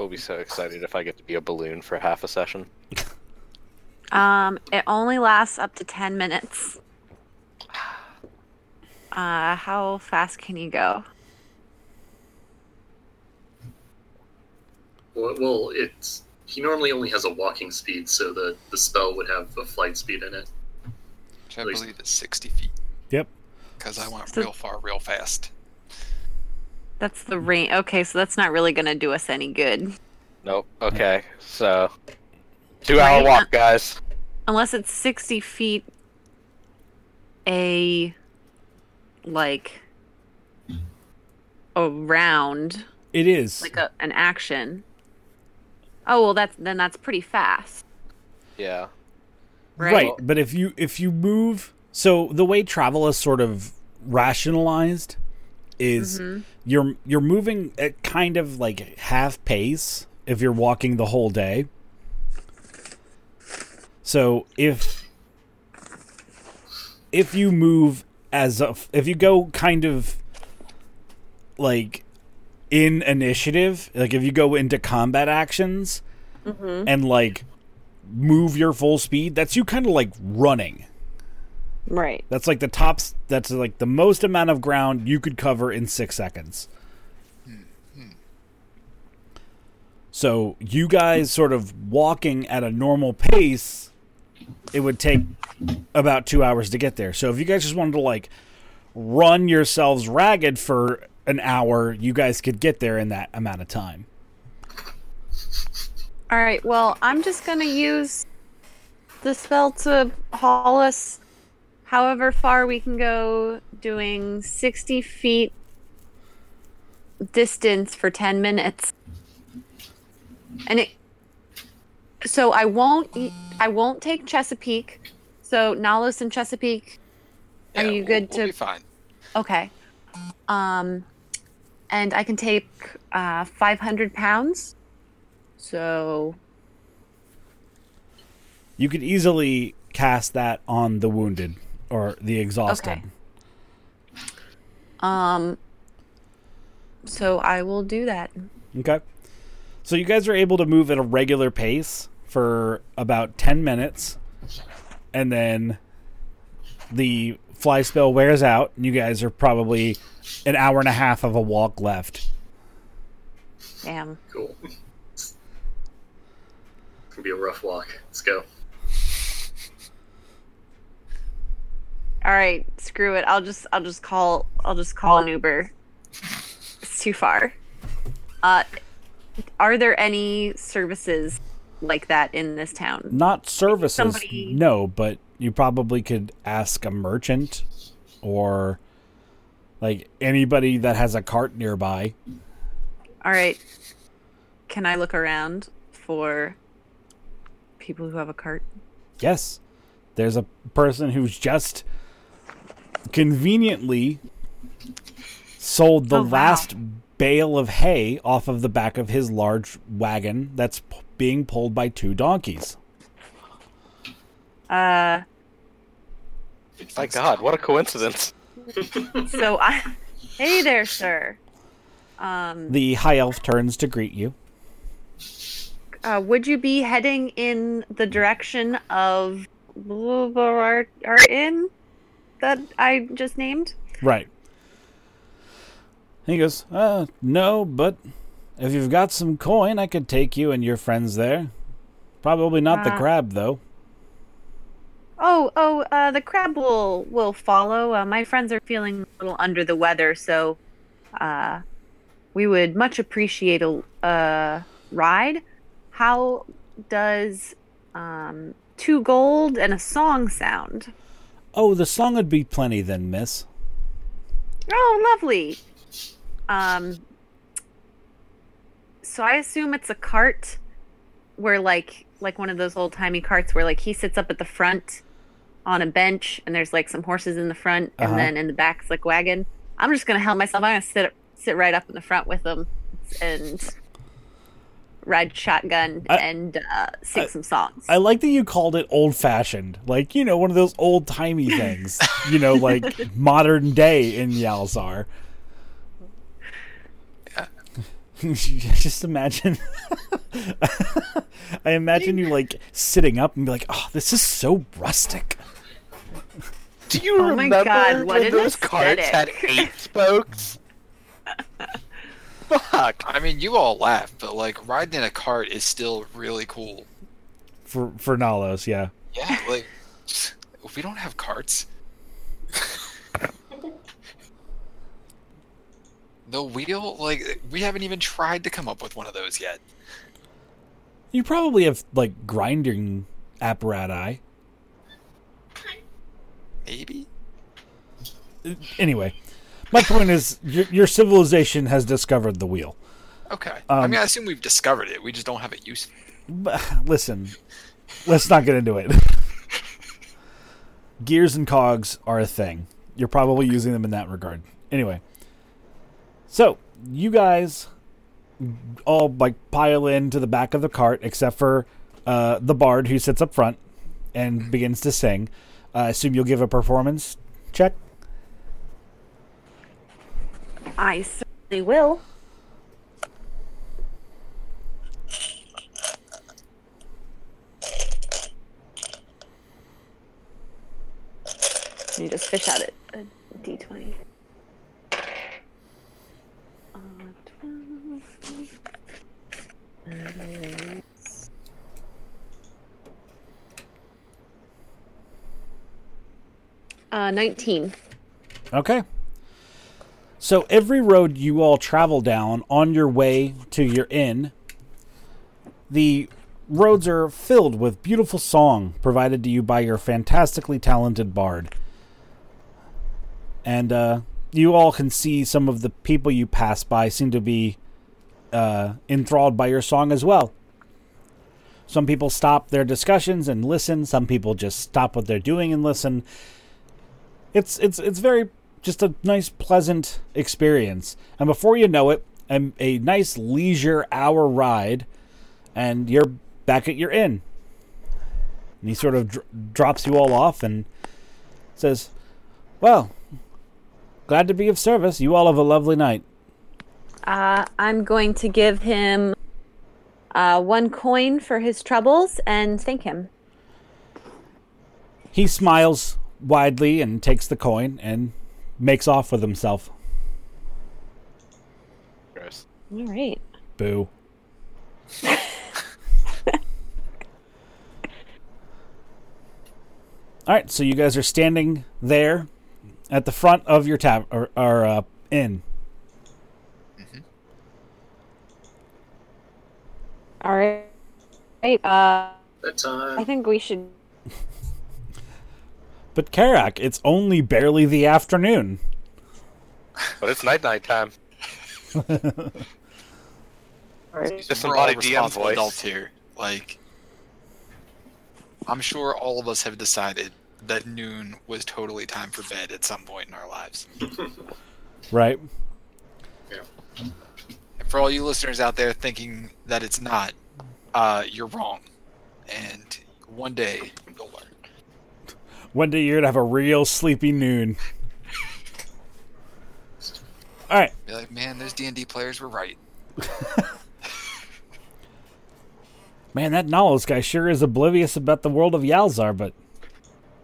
S7: I'll be so excited if I get to be a balloon for half a session.
S4: Um, it only lasts up to ten minutes. Uh, how fast can you go?
S3: Well, well, it's he normally only has a walking speed, so the the spell would have a flight speed in it.
S5: Which I
S3: At least-
S5: believe is 60 feet.
S1: Yep.
S5: Because I went
S4: So-
S5: real far, real fast.
S4: That's the range. Okay, so that's not really gonna do us any good,
S7: Nope. Okay. So, two hour
S4: Right.
S7: walk, guys.
S4: unless it's sixty feet. A like around
S1: It is.
S4: like a an action. Oh well, that's then that's pretty fast,
S7: Yeah.
S4: right?
S1: Right, but if you if you move, so the way travel is sort of rationalized is
S4: Mhm.
S1: you're you're moving at kind of like half pace if you're walking the whole day. So if if you move as a if you go kind of like in initiative, like if you go into combat actions and like move your full speed, that's you kind of like running.
S4: Right.
S1: That's like the tops. That's like the most amount of ground you could cover in six seconds. So you guys sort of walking at a normal pace, it would take about two hours to get there. So if you guys just wanted to like run yourselves ragged for an hour, you guys could get there in that amount of time.
S4: All right. Well, I'm just gonna use the spell to haul us however far we can go, doing 60 feet distance for 10 minutes. And it. So I won't. I won't take Chesapeake. So Nalos and Chesapeake. Are
S5: Yeah,
S4: you
S5: we'll-
S4: good
S5: we'll
S4: to-
S5: be fine.
S4: Okay. Um, and I can take uh 500 pounds. So
S1: You could easily cast that on the wounded or the exhausted.
S4: Okay. Um. So I will do that.
S1: Okay. So you guys are able to move at a regular pace for about 10 minutes. And then the fly spell wears out. And you guys are probably an hour and a half of a walk left.
S4: Damn.
S3: Cool. It's gonna be a rough walk. Let's go.
S4: All right. Screw it. I'll just. I'll just call. I'll just call an Uber. It's too far. Uh, are there any services like that in this town?
S1: Not services,
S4: Somebody-
S1: no, but you probably could ask a merchant or like anybody that has a cart nearby.
S4: All right. Can I look around for people who have a cart?
S1: Yes. There's a person who's just conveniently sold the
S4: Oh, wow.
S1: last bale of hay off of the back of his large wagon that's p- being pulled by two donkeys.
S4: Uh.
S7: My God, what a coincidence!
S4: So I. Hey there, sir. Um.
S1: The high elf turns to greet you.
S4: Uh, would you be heading in the direction of our, our inn that I just named?
S1: Right. He goes, uh, no, but if you've got some coin, I could take you and your friends there. Probably not the
S4: Uh,
S1: crab, though.
S4: Oh, oh, uh, the crab will will follow. Uh, my friends are feeling a little under the weather, so uh, we would much appreciate a uh, ride. How does um, two gold and a song sound?
S1: Oh, the song would be plenty then, miss.
S4: Oh, lovely. Um, so I assume it's a cart where like like one of those old timey carts where like he sits up at the front on a bench and there's like some horses in the front and
S1: Uh-huh.
S4: then in the back's like wagon. I'm just gonna help myself. I'm gonna sit sit right up in the front with them and ride shotgun
S1: I-
S4: and uh, sing
S1: I-
S4: some songs.
S1: I like that you called it old fashioned. Like, you know, one of those old timey things. you know, like modern day in Yalzar.
S5: Yeah.
S1: Just imagine I imagine you like sitting up and be like, "Oh, this is so rustic."
S7: Do you
S4: Oh my
S7: remember
S4: God, what
S7: when
S4: an
S7: those carts had eight spokes? Fuck.
S5: I mean, you all laugh, but like riding in a cart is still really cool.
S1: For for Nalos, yeah.
S5: Yeah, like if we don't have carts. the wheel, like we haven't even tried to come up with one of those yet.
S1: You probably have like grinding apparatus.
S5: Maybe.
S1: Anyway, my point is, your, your civilization has discovered the wheel.
S5: Okay. I
S1: Um,
S5: mean, I assume we've discovered it. We just don't have it used.
S1: But, listen, let's not get into it. Gears and cogs are a thing. You're probably using them in that regard. Anyway, so you guys all like pile into the back of the cart, except for uh, the bard who sits up front and begins to sing. Uh, I assume you'll give a performance check.
S4: I certainly will. You just fish out it. A d20. Uh, 12. Uh, Uh, 19.
S1: Okay. So every road you all travel down on your way to your inn, the roads are filled with beautiful song provided to you by your fantastically talented bard. And uh, you all can see some of the people you pass by seem to be uh, enthralled by your song as well. Some people stop their discussions and listen. Some people just stop what they're doing and listen it's it's it's very just a nice pleasant experience. And before you know it a, a nice leisure hour ride and you're back at your inn. And he sort of dr- drops you all off and says well glad to be of service. You all have a lovely night.
S4: Uh, I'm going to give him uh, one coin for his troubles and thank him.
S1: he smiles widely and takes the coin and makes off with himself
S7: Gross.
S4: All right.
S1: boo All right, so you guys are standing there at the front of your tab or, or uh, inn.
S4: All right. Right. Uh,
S3: That time.
S4: I think we should.
S1: But Karak, it's only barely the afternoon.
S7: But it's night night time. Just
S5: We're all
S7: somebody DM
S5: responsible
S7: voice.
S5: adults here. Like, I'm sure all of us have decided that noon was totally time for bed at some point in our lives.
S1: Right?
S5: And for all you listeners out there thinking that it's not, uh, you're wrong. And one day you'll learn.
S1: One day you're gonna have a real sleepy noon. All right,
S5: Be like, man, those D and D players were right.
S1: man, that Knowles guy sure is oblivious about the world of Yalzar, but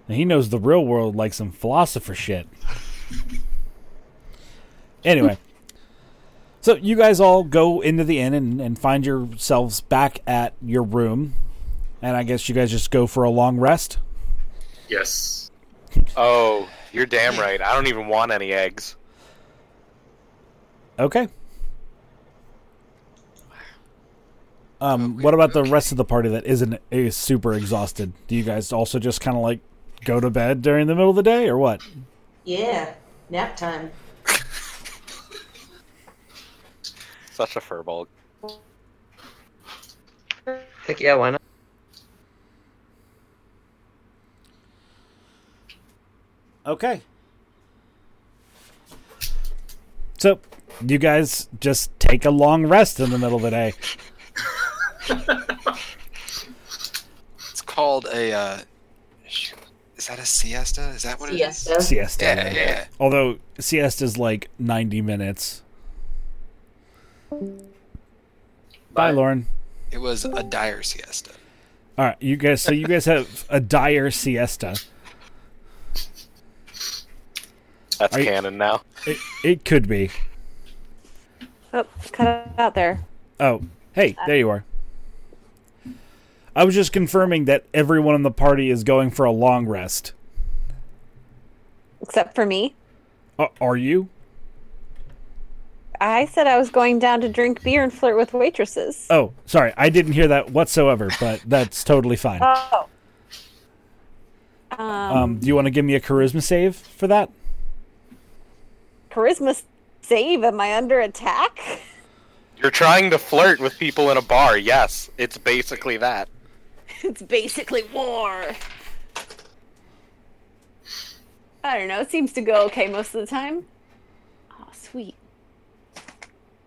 S1: he knows the real world like some philosopher shit. Anyway, so you guys all go into the inn and, and find yourselves back at your room, and I guess you guys just go for a long rest.
S3: Yes.
S7: Oh, you're damn right. I don't even want any eggs.
S1: Okay. Um, what about the rest of the party that isn't is super exhausted? Do you guys also just kind of like go to bed during the middle of the day, or what?
S6: Yeah, nap time.
S7: Such a furball.
S2: Heck yeah, why not?
S1: Okay. So, you guys just take a long rest in the middle of the day.
S5: It's called a. Uh, is that a siesta? Is that what it is?
S6: Siesta.
S1: Siesta.
S5: Yeah, yeah.
S1: Although siesta's like ninety minutes. Bye, Lauren.
S5: It was a dire siesta.
S1: All right, you guys. So you guys have a dire siesta.
S7: That's
S1: Are you-
S7: canon now.
S1: It, it could be.
S4: Oh, cut out there.
S1: Oh, hey, there you are. I was just confirming that everyone in the party is going for a long rest.
S4: Except for me.
S1: Uh, are you?
S4: I said I was going down to drink beer and flirt with waitresses.
S1: Oh, sorry, I didn't hear that whatsoever, but that's totally fine.
S4: Oh. Um,
S1: Um, do you want to give me a charisma save for that?
S4: Charisma save. Am I under attack?
S7: You're trying to flirt with people in a bar. Yes, it's basically that.
S4: it's basically war. I don't know. It seems to go okay most of the time. Oh, sweet.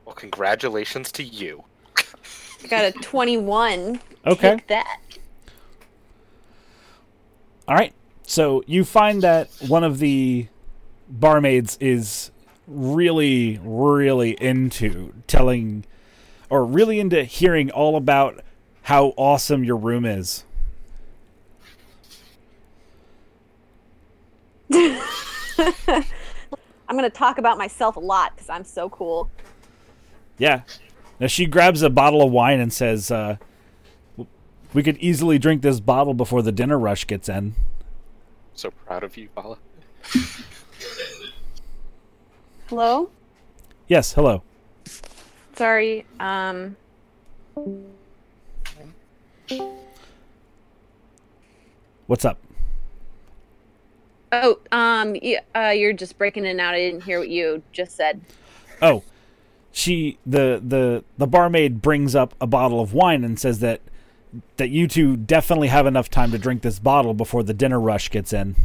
S7: Well, congratulations to you.
S4: I got a 21.
S1: Okay.
S4: Take that.
S1: All right. So you find that one of the barmaids is really, really into telling, or really into hearing all about how awesome your room is.
S4: I'm going to talk about myself a lot because I'm so cool.
S1: Yeah. Now she grabs a bottle of wine and says, uh, "We could easily drink this bottle before the dinner rush gets in."
S7: So proud of you, Bala.
S4: Hello?
S1: Yes. Hello.
S4: Sorry. Um.
S1: What's up?
S4: Oh, um, uh, you're just breaking in and out. I didn't hear what you just said.
S1: Oh, she the the the barmaid brings up a bottle of wine and says that that you two definitely have enough time to drink this bottle before the dinner rush gets in,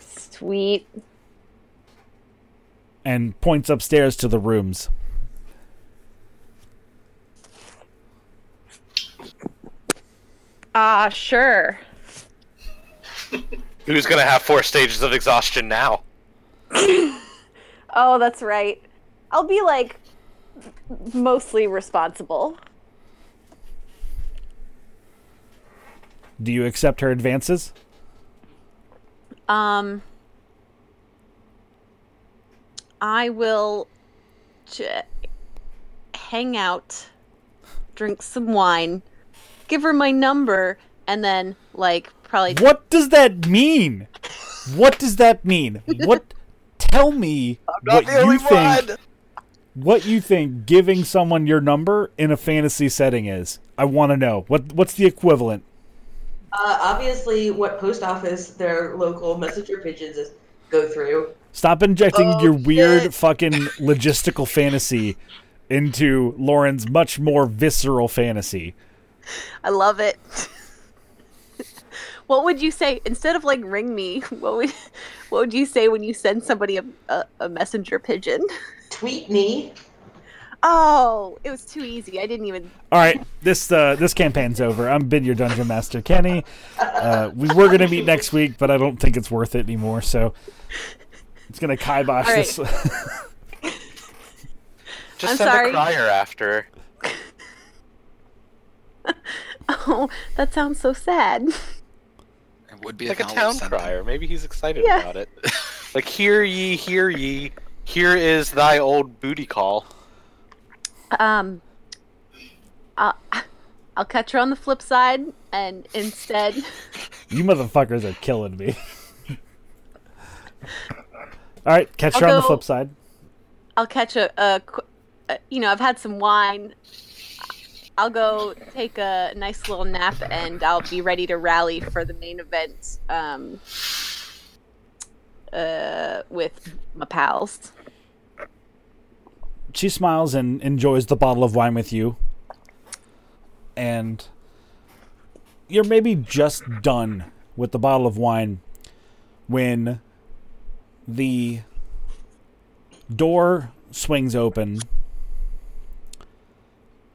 S4: Sweet.
S1: And points upstairs to the rooms.
S4: Ah, sure.
S7: Who's gonna have four stages of exhaustion now?
S4: Oh, that's right. I'll be like mostly responsible.
S1: Do you accept her advances?
S4: Um, I will j- hang out, drink some wine, give her my number, and then like probably
S1: What does that mean? What does that mean? What? Tell me what you think. What you think giving someone your number in a fantasy setting is? I want to know. What What's the equivalent?
S6: Uh, obviously, what post office their local messenger pigeons is, go through.
S1: Stop injecting
S6: Oh,
S1: your weird
S6: shit.
S1: fucking logistical fantasy into Lauren's much more visceral fantasy.
S4: I love it. what would you say instead of like ring me? What would what would you say when you send somebody a, a, a messenger pigeon?
S6: Tweet me.
S4: Oh, it was too easy. I didn't even.
S1: All right, this uh, this campaign's over. I'm been your dungeon master, Kenny. Uh, we were gonna meet next week, but I don't think it's worth it anymore. So it's gonna kibosh
S4: All right.
S1: this.
S7: Just
S4: I'm
S7: send
S4: sorry.
S7: a crier after.
S4: Oh, that sounds so sad.
S5: It would be
S7: Like a town
S5: sentiment.
S7: crier. Maybe he's excited
S4: Yeah.
S7: about it. like, hear ye, hear ye. Here is thy old booty call.
S4: Um, I'll, I'll catch her on the flip side, and instead,
S1: you motherfuckers are killing me. All right, catch
S4: I'll
S1: her on the flip side.
S4: I'll catch a, a, a. You know, I've had some wine. I'll go take a nice little nap, and I'll be ready to rally for the main event. Um, uh, with my pals.
S1: She smiles and enjoys the bottle of wine with you. And you're maybe just done with the bottle of wine when the door swings open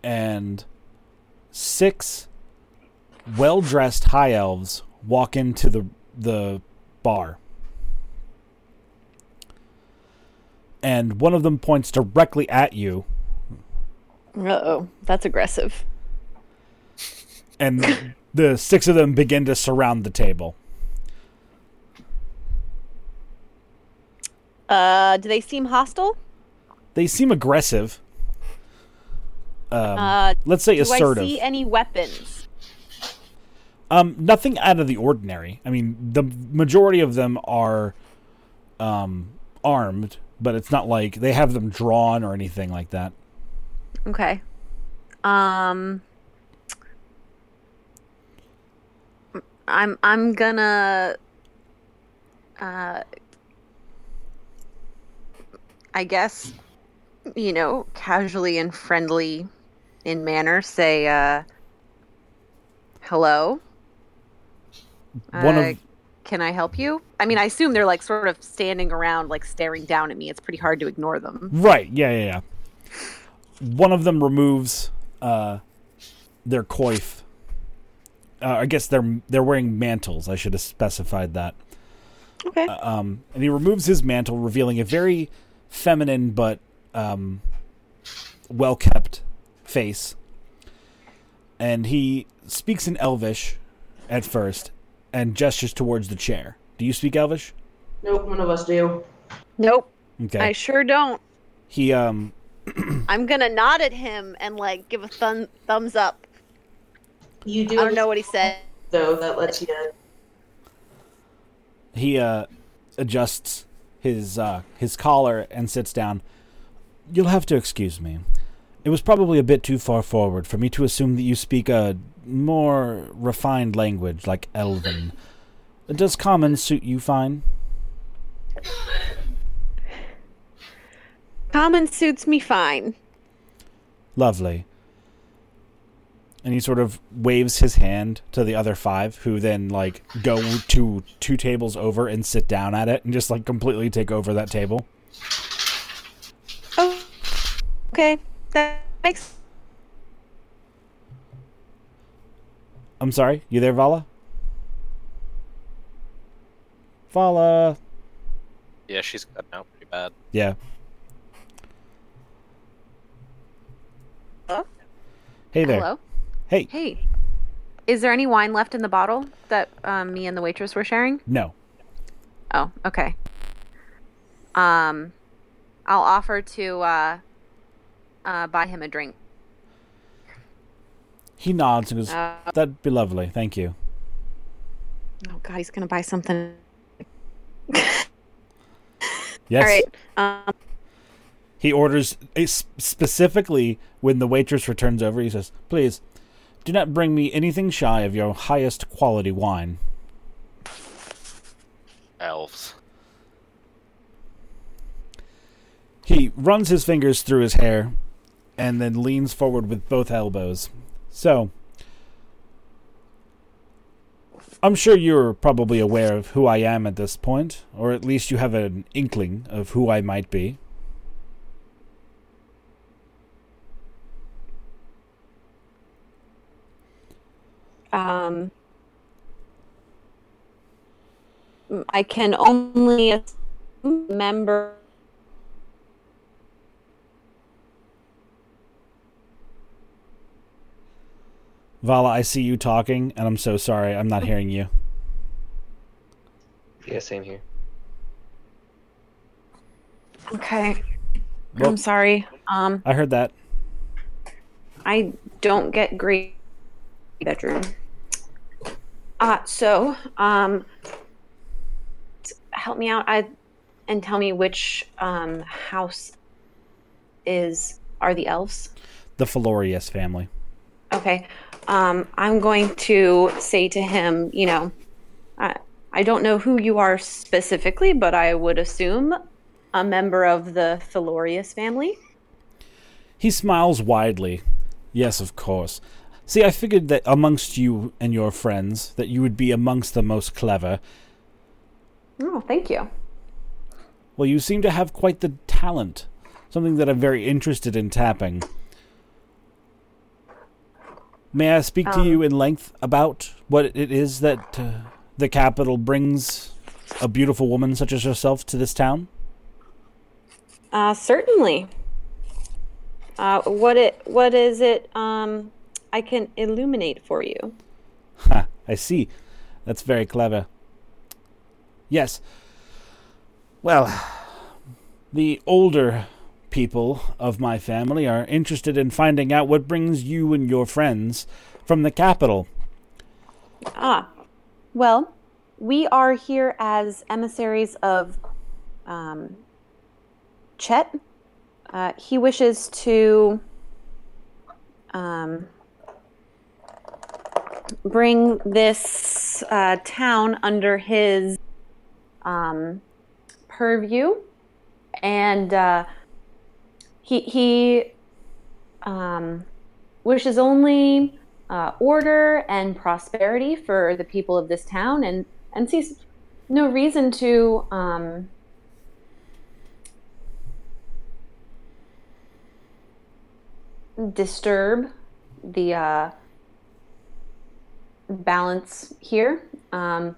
S1: and six well-dressed high elves walk into the the bar. And one of them points directly at you
S4: Uh oh, that's aggressive.
S1: and the six of them begin to surround the table.
S4: Uh, do they seem hostile?
S1: They seem aggressive. Um,
S4: Uh,
S1: let's say
S4: do
S1: assertive.
S4: I see any weapons?
S1: Um, nothing out of the ordinary. I mean, the majority of them are um, armed, but it's not like they have them drawn or anything like that.
S4: Okay. Um I'm I'm gonna uh I guess you know, casually and friendly in manner say uh hello.
S1: One
S4: Uh,
S1: of
S4: can I help you? I mean, I assume they're like sort of standing around like staring down at me. It's pretty hard to ignore them.
S1: right, yeah, yeah, yeah. One of them removes uh, their coif. Uh, I guess they're they're wearing mantles. I should have specified that.
S4: Okay.
S1: um, and he removes his mantle, revealing a very feminine but um, well kept face. And he speaks in Elvish at first and gestures towards the chair. Do you speak Elvish?
S6: Nope, none of us do.
S4: nope.
S1: Okay.
S4: I sure don't.
S1: he um
S4: I'm gonna nod at him and like give a thumb thumbs up.
S6: You do.
S4: I don't know what he said.
S6: though. That lets you.
S1: he uh adjusts his uh his collar and sits down. You'll have to excuse me. It was probably a bit too far forward for me to assume that you speak a more refined language like Elven. Does common suit you fine?
S4: Common suits me fine.
S1: Lovely. And he sort of waves his hand to the other five, who then like go to two tables over and sit down at it and just like completely take over that table.
S4: Oh, okay. That makes.
S1: I'm sorry, you there, Vala? Vala.
S7: Yeah, she's cutting out pretty bad.
S1: Yeah.
S4: Hello?
S1: Hey there.
S4: Hello.
S1: Hey.
S4: Hey. Is there any wine left in the bottle that um, me and the waitress were sharing?
S1: No.
S4: Oh, okay. Um, I'll offer to uh, uh, buy him a drink.
S1: He nods and goes,
S4: Uh,
S1: That'd be lovely, thank you.
S4: oh God, he's gonna buy something.
S1: Yes.
S4: All right. Um,
S1: He orders eh, specifically when the waitress returns over, he says, Please, do not bring me anything shy of your highest quality wine.
S7: Elves.
S1: He runs his fingers through his hair and then leans forward with both elbows. So, I'm sure you're probably aware of who I am at this point, or at least you have an inkling of who I might be.
S4: Um, I can only assume member.
S1: Vala, I see you talking, and I'm so sorry. I'm not hearing you.
S2: Yeah, same here.
S4: Okay.
S1: Well-
S4: I'm sorry. Um,
S1: I heard that.
S4: I don't get great bedroom. Uh, so, um, help me out. I and tell me which um house is are the elves.
S1: The Felorius family.
S4: Okay. Um, I'm going to say to him, you know, I, I don't know who you are specifically, but I would assume a member of the Felorius family.
S1: He smiles widely. Yes, of course. See, I figured that amongst you and your friends, that you would be amongst the most clever.
S4: Oh, thank you.
S1: Well, you seem to have quite the talent. Something that I'm very interested in tapping. May I speak to
S4: Um,
S1: you in length about what it is that uh, the capital brings a beautiful woman such as yourself to this town?
S4: Uh, certainly. Uh, what it what is it? Um, I can illuminate for you.
S1: Ha, I see. That's very clever. Yes. Well, the older people of my family are interested in finding out what brings you and your friends from the capital.
S4: Ah, well, we are here as emissaries of um, Chet. Uh, he wishes to um, bring this uh, town under his um, purview, and uh, he he um, wishes only uh, order and prosperity for the people of this town, and and sees no reason to um, disturb the uh, balance here. Um,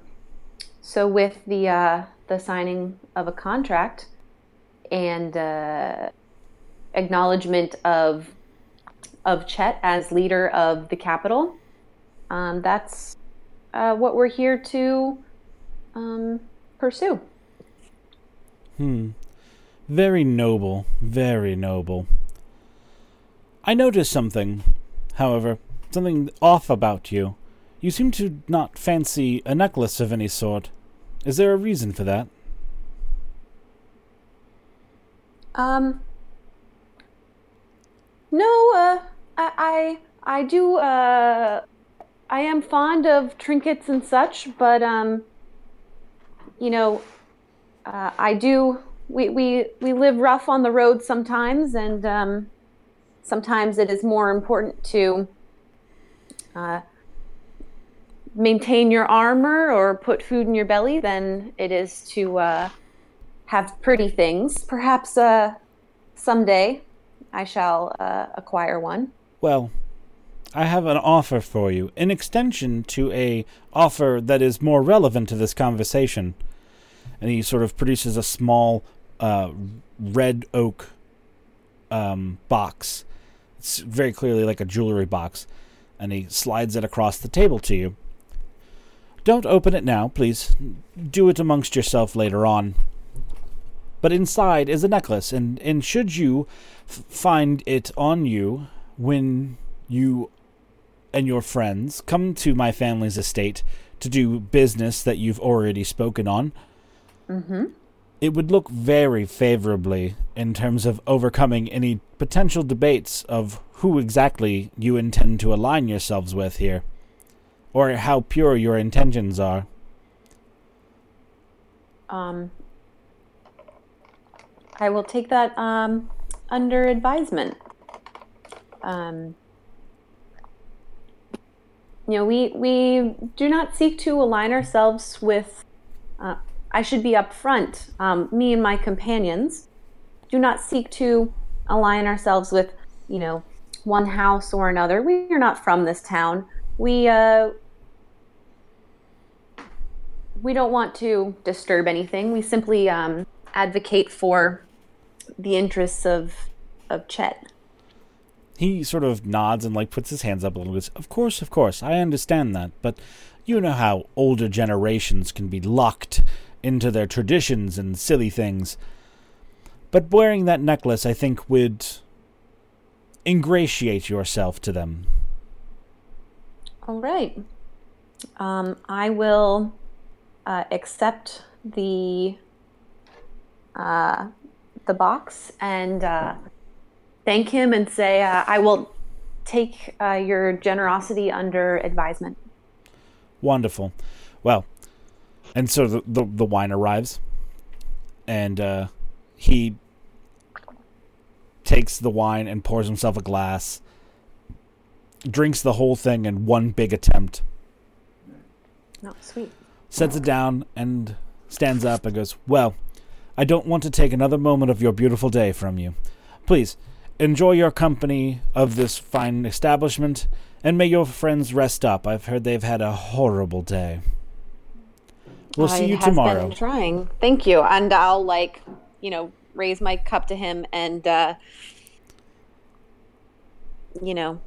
S4: so with the uh, the signing of a contract and uh, acknowledgement of of Chet as leader of the capital, um, that's uh, what we're here to um, pursue.
S1: Hmm. Very noble. Very noble. I noticed something, however, something off about you. You seem to not fancy a necklace of any sort. Is there a reason for that?
S4: Um. No, uh, I, I, I do, uh, I am fond of trinkets and such, but, um, you know, uh, I do, we, we, we live rough on the road sometimes, and, um, sometimes it is more important to, uh, maintain your armor or put food in your belly than it is to, uh, have pretty things. Perhaps, uh, someday I shall uh, acquire one.
S1: Well, I have an offer for you, an extension to a offer that is more relevant to this conversation. And he sort of produces a small uh, red oak um, box. It's very clearly like a jewelry box, and he slides it across the table to you. Don't open it now, please. Do it amongst yourself later on. But inside is a necklace, and, and should you f- find it on you when you and your friends come to my family's estate to do business that you've already spoken on,
S4: Mm-hmm.
S1: it would look very favorably in terms of overcoming any potential debates of who exactly you intend to align yourselves with here, or how pure your intentions are.
S4: Um, I will take that um, under advisement. Um, you know, we we do not seek to align ourselves with. Uh, I should be upfront. Um, me and my companions do not seek to align ourselves with, you know, one house or another. We are not from this town. We uh, we don't want to disturb anything. We simply um, advocate for the interests of of Chet.
S1: He sort of nods and like puts his hands up a little bit. Of course, of course, I understand that, but you know how older generations can be locked into their traditions and silly things. But wearing that necklace, I think, would ingratiate yourself to them.
S4: All right. Um, I will uh, accept the uh, the box and uh, thank him and say uh, I will take uh, your generosity under advisement.
S1: Wonderful. Well, and so the the, the wine arrives, and uh, he takes the wine and pours himself a glass, drinks the whole thing in one big attempt,
S4: Oh, sweet.
S1: Sets it down, and stands up and goes, "Well, I don't want to take another moment of your beautiful day from you. Please enjoy your company of this fine establishment." And may your friends rest up. I've heard they've had a horrible day. We'll see
S4: I
S1: you
S4: have
S1: tomorrow.
S4: Been trying. Thank you. And I'll like, you know, raise my cup to him and uh, you know,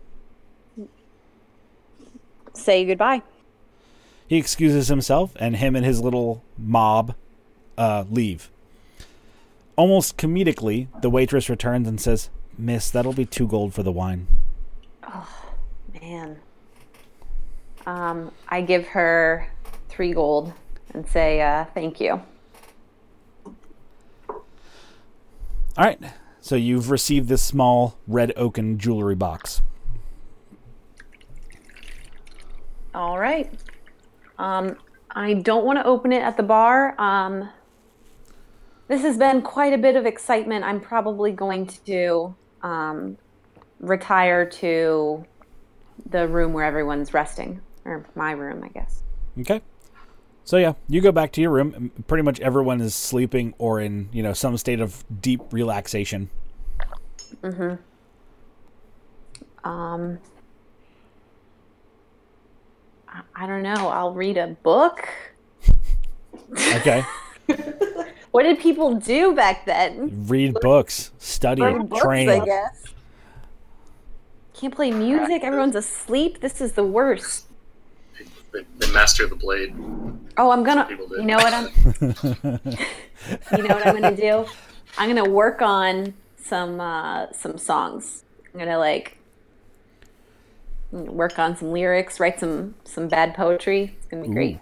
S4: say goodbye.
S1: He excuses himself, and him and his little mob uh, leave. Almost comedically, the waitress returns and says, Miss, that'll be two gold for the wine.
S4: Oh, man. Um, I give her three gold and say uh, thank you.
S1: All right. So you've received this small red oaken jewelry box.
S4: All right. Um, I don't want to open it at the bar. Um, this has been quite a bit of excitement. I'm probably going to um, retire to the room where everyone's resting, or my room, I guess.
S1: Okay. So yeah, you go back to your room. Pretty much everyone is sleeping or in, you know, some state of deep relaxation. Mhm.
S4: Um, I, I don't know. I'll read a book.
S1: Okay.
S4: What did people do back then?
S1: Read books, study,
S4: Read books,
S1: train.
S4: I guess. Can't play music. Everyone's asleep. This is the worst.
S3: They, they master the blade.
S4: Oh, I'm gonna. You know what I'm. you know what I'm gonna do? I'm gonna work on some uh, some songs. I'm gonna like work on some lyrics, write some some bad poetry. It's gonna be great.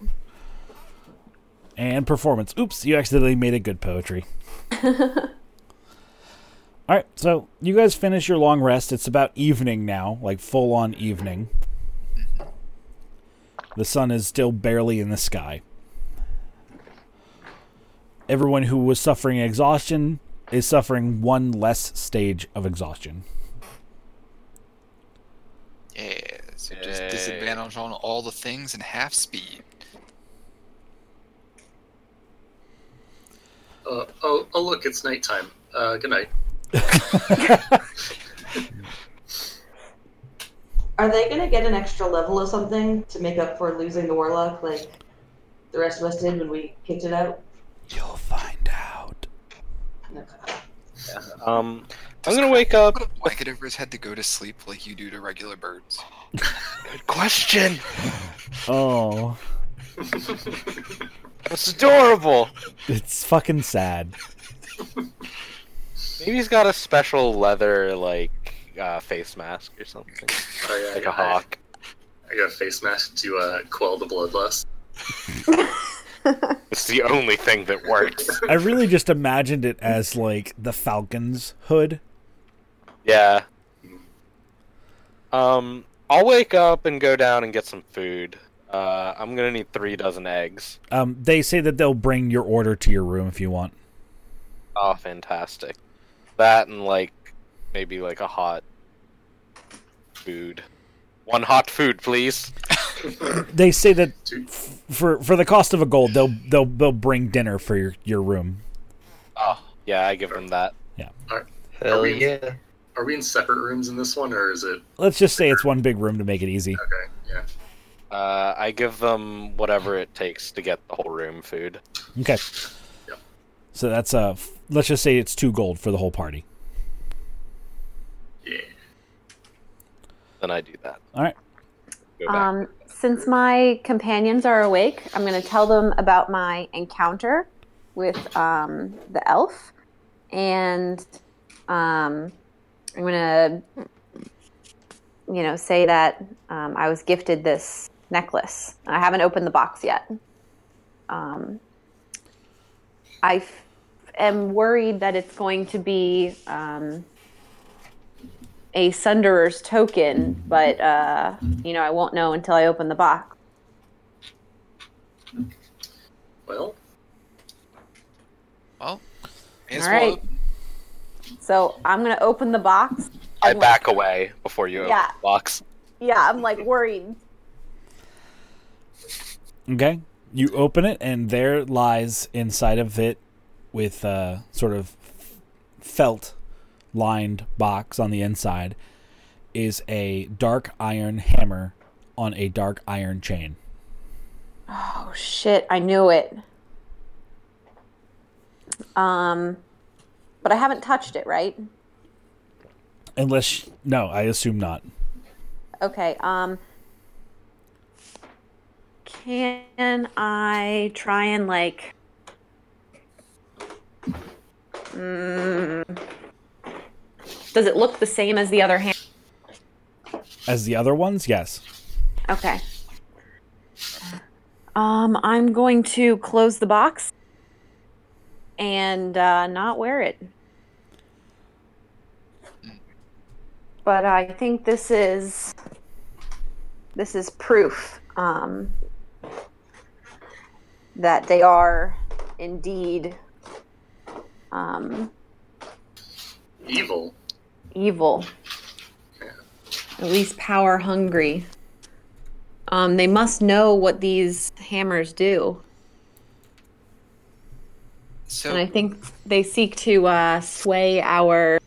S1: and performance. Oops, you accidentally made a good poetry. All right, so you guys finish your long rest. It's about evening now, like full on evening. The sun is still barely in the sky. Everyone who was suffering exhaustion is suffering one less stage of exhaustion.
S5: Yeah, so just
S7: Yay.
S5: disadvantage on all the things and half speed.
S3: Uh, oh, oh, look, it's nighttime. Uh, good night.
S6: Are they gonna get an extra level of something to make up for losing the warlock, like the rest of us did when we kicked it out?
S1: You'll find out.
S6: Okay.
S7: Um, I'm gonna wake up.
S5: Put a blanket over his head to go to sleep like you do to regular birds.
S7: Good question.
S1: Oh,
S7: That's adorable.
S1: it's fucking sad.
S7: Maybe he's got a special leather like uh, face mask or something,
S3: Oh, yeah,
S7: like a
S3: I-
S7: hawk.
S3: I got a face mask to uh, quell the bloodlust.
S7: It's the only thing that works.
S1: I really just imagined it as like the Falcon's hood.
S7: Yeah. Um, I'll wake up and go down and get some food. Uh, I'm gonna need three dozen eggs.
S1: Um, they say that they'll bring your order to your room if you want.
S7: Oh, fantastic! That and like maybe like a hot food. One hot food, please.
S1: They say that
S3: Dude,
S1: for for the cost of a gold, they'll they'll they'll bring dinner for your your room.
S7: Oh, yeah, I give them that. Yeah.
S3: are,
S2: Hell
S3: we-
S2: yeah.
S3: Are we in separate rooms in this one, or is it
S1: Let's just say it's one big room to make it easy.
S3: okay? Yeah.
S7: Uh, I give them whatever it takes to get the whole room food.
S1: Okay.
S3: Yep.
S1: So that's uh let's just say it's two gold for the whole party.
S3: Yeah.
S7: Then I do that.
S1: All right.
S4: Um, since my companions are awake, I'm going to tell them about my encounter with um, the elf, and um, I'm going to, you know, say that um, I was gifted this necklace. I haven't opened the box yet. Um, I f- am worried that it's going to be um, a Sunderer's token, but uh, you know I won't know until I open the box.
S3: Well,
S5: Well,
S4: All
S5: well
S4: right.
S5: open.
S4: So I'm gonna open the box.
S7: I
S4: I'm
S7: back away before you open
S4: Yeah.
S7: the box.
S4: Yeah, I'm like worried.
S1: Okay. You open it, and there lies inside of it, with a sort of felt lined box on the inside, is a dark iron hammer on a dark iron chain.
S4: Oh shit! I knew it. Um, but I haven't touched it, right?
S1: Unless no, I assume not.
S4: Okay. Um. Can I try and like? Mm, does it look the same as the other hand?
S1: As the other ones, yes.
S4: Okay. Um, I'm going to close the box and uh, not wear it. But I think this is this is proof um, that they are indeed um,
S3: Evil.
S4: evil, at least power hungry. Um, they must know what these hammers do,
S5: So
S4: and I think they seek to uh, sway our.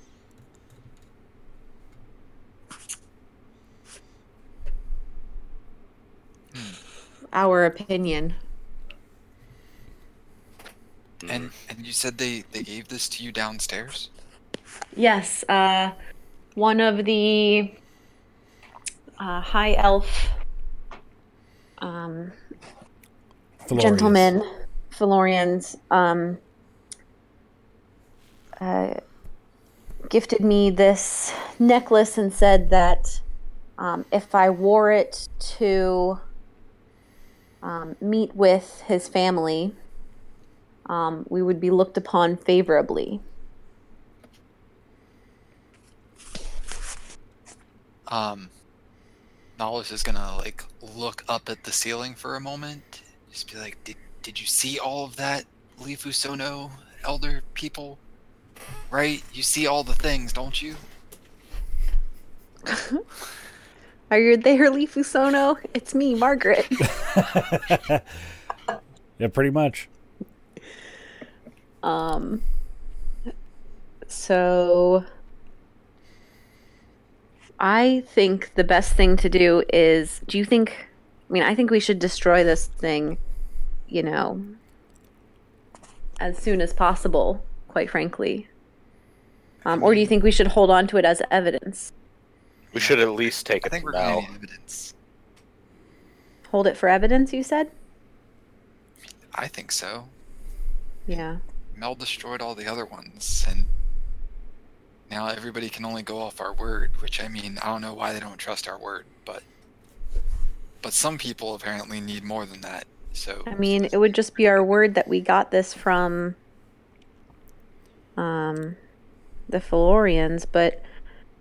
S4: Our opinion.
S5: and and you said they they gave this to you downstairs.
S4: Yes, uh, one of the uh, high elf um,
S1: Felorius.
S4: gentlemen, Felorians, um, uh, gifted me this necklace and said that um, if I wore it to um, meet with his family, um, we would be looked upon favorably.
S5: Um, Nollis is gonna like look up at the ceiling for a moment, just be like, "Did did you see all of that, Lifu Sono, elder people? Right? You see all the things, don't you?"
S4: Are you there, Lee Fusono? It's me, Margaret.
S1: yeah, pretty much.
S4: Um. So. I think the best thing to do is. Do you think. I mean, I think we should destroy this thing, you know, as soon as possible, quite frankly. Um, or do you think we should hold on to it as evidence?
S7: We should at least take
S5: I
S7: it
S5: think we're
S7: now.
S5: gonna need evidence.
S4: Hold it for evidence, you said?
S5: I think so.
S4: Yeah.
S5: Mel destroyed all the other ones, and now everybody can only go off our word. Which I mean, I don't know why they don't trust our word, but but some people apparently need more than that. So
S4: I mean, it would just be our word that we got this from um, the Felorians, but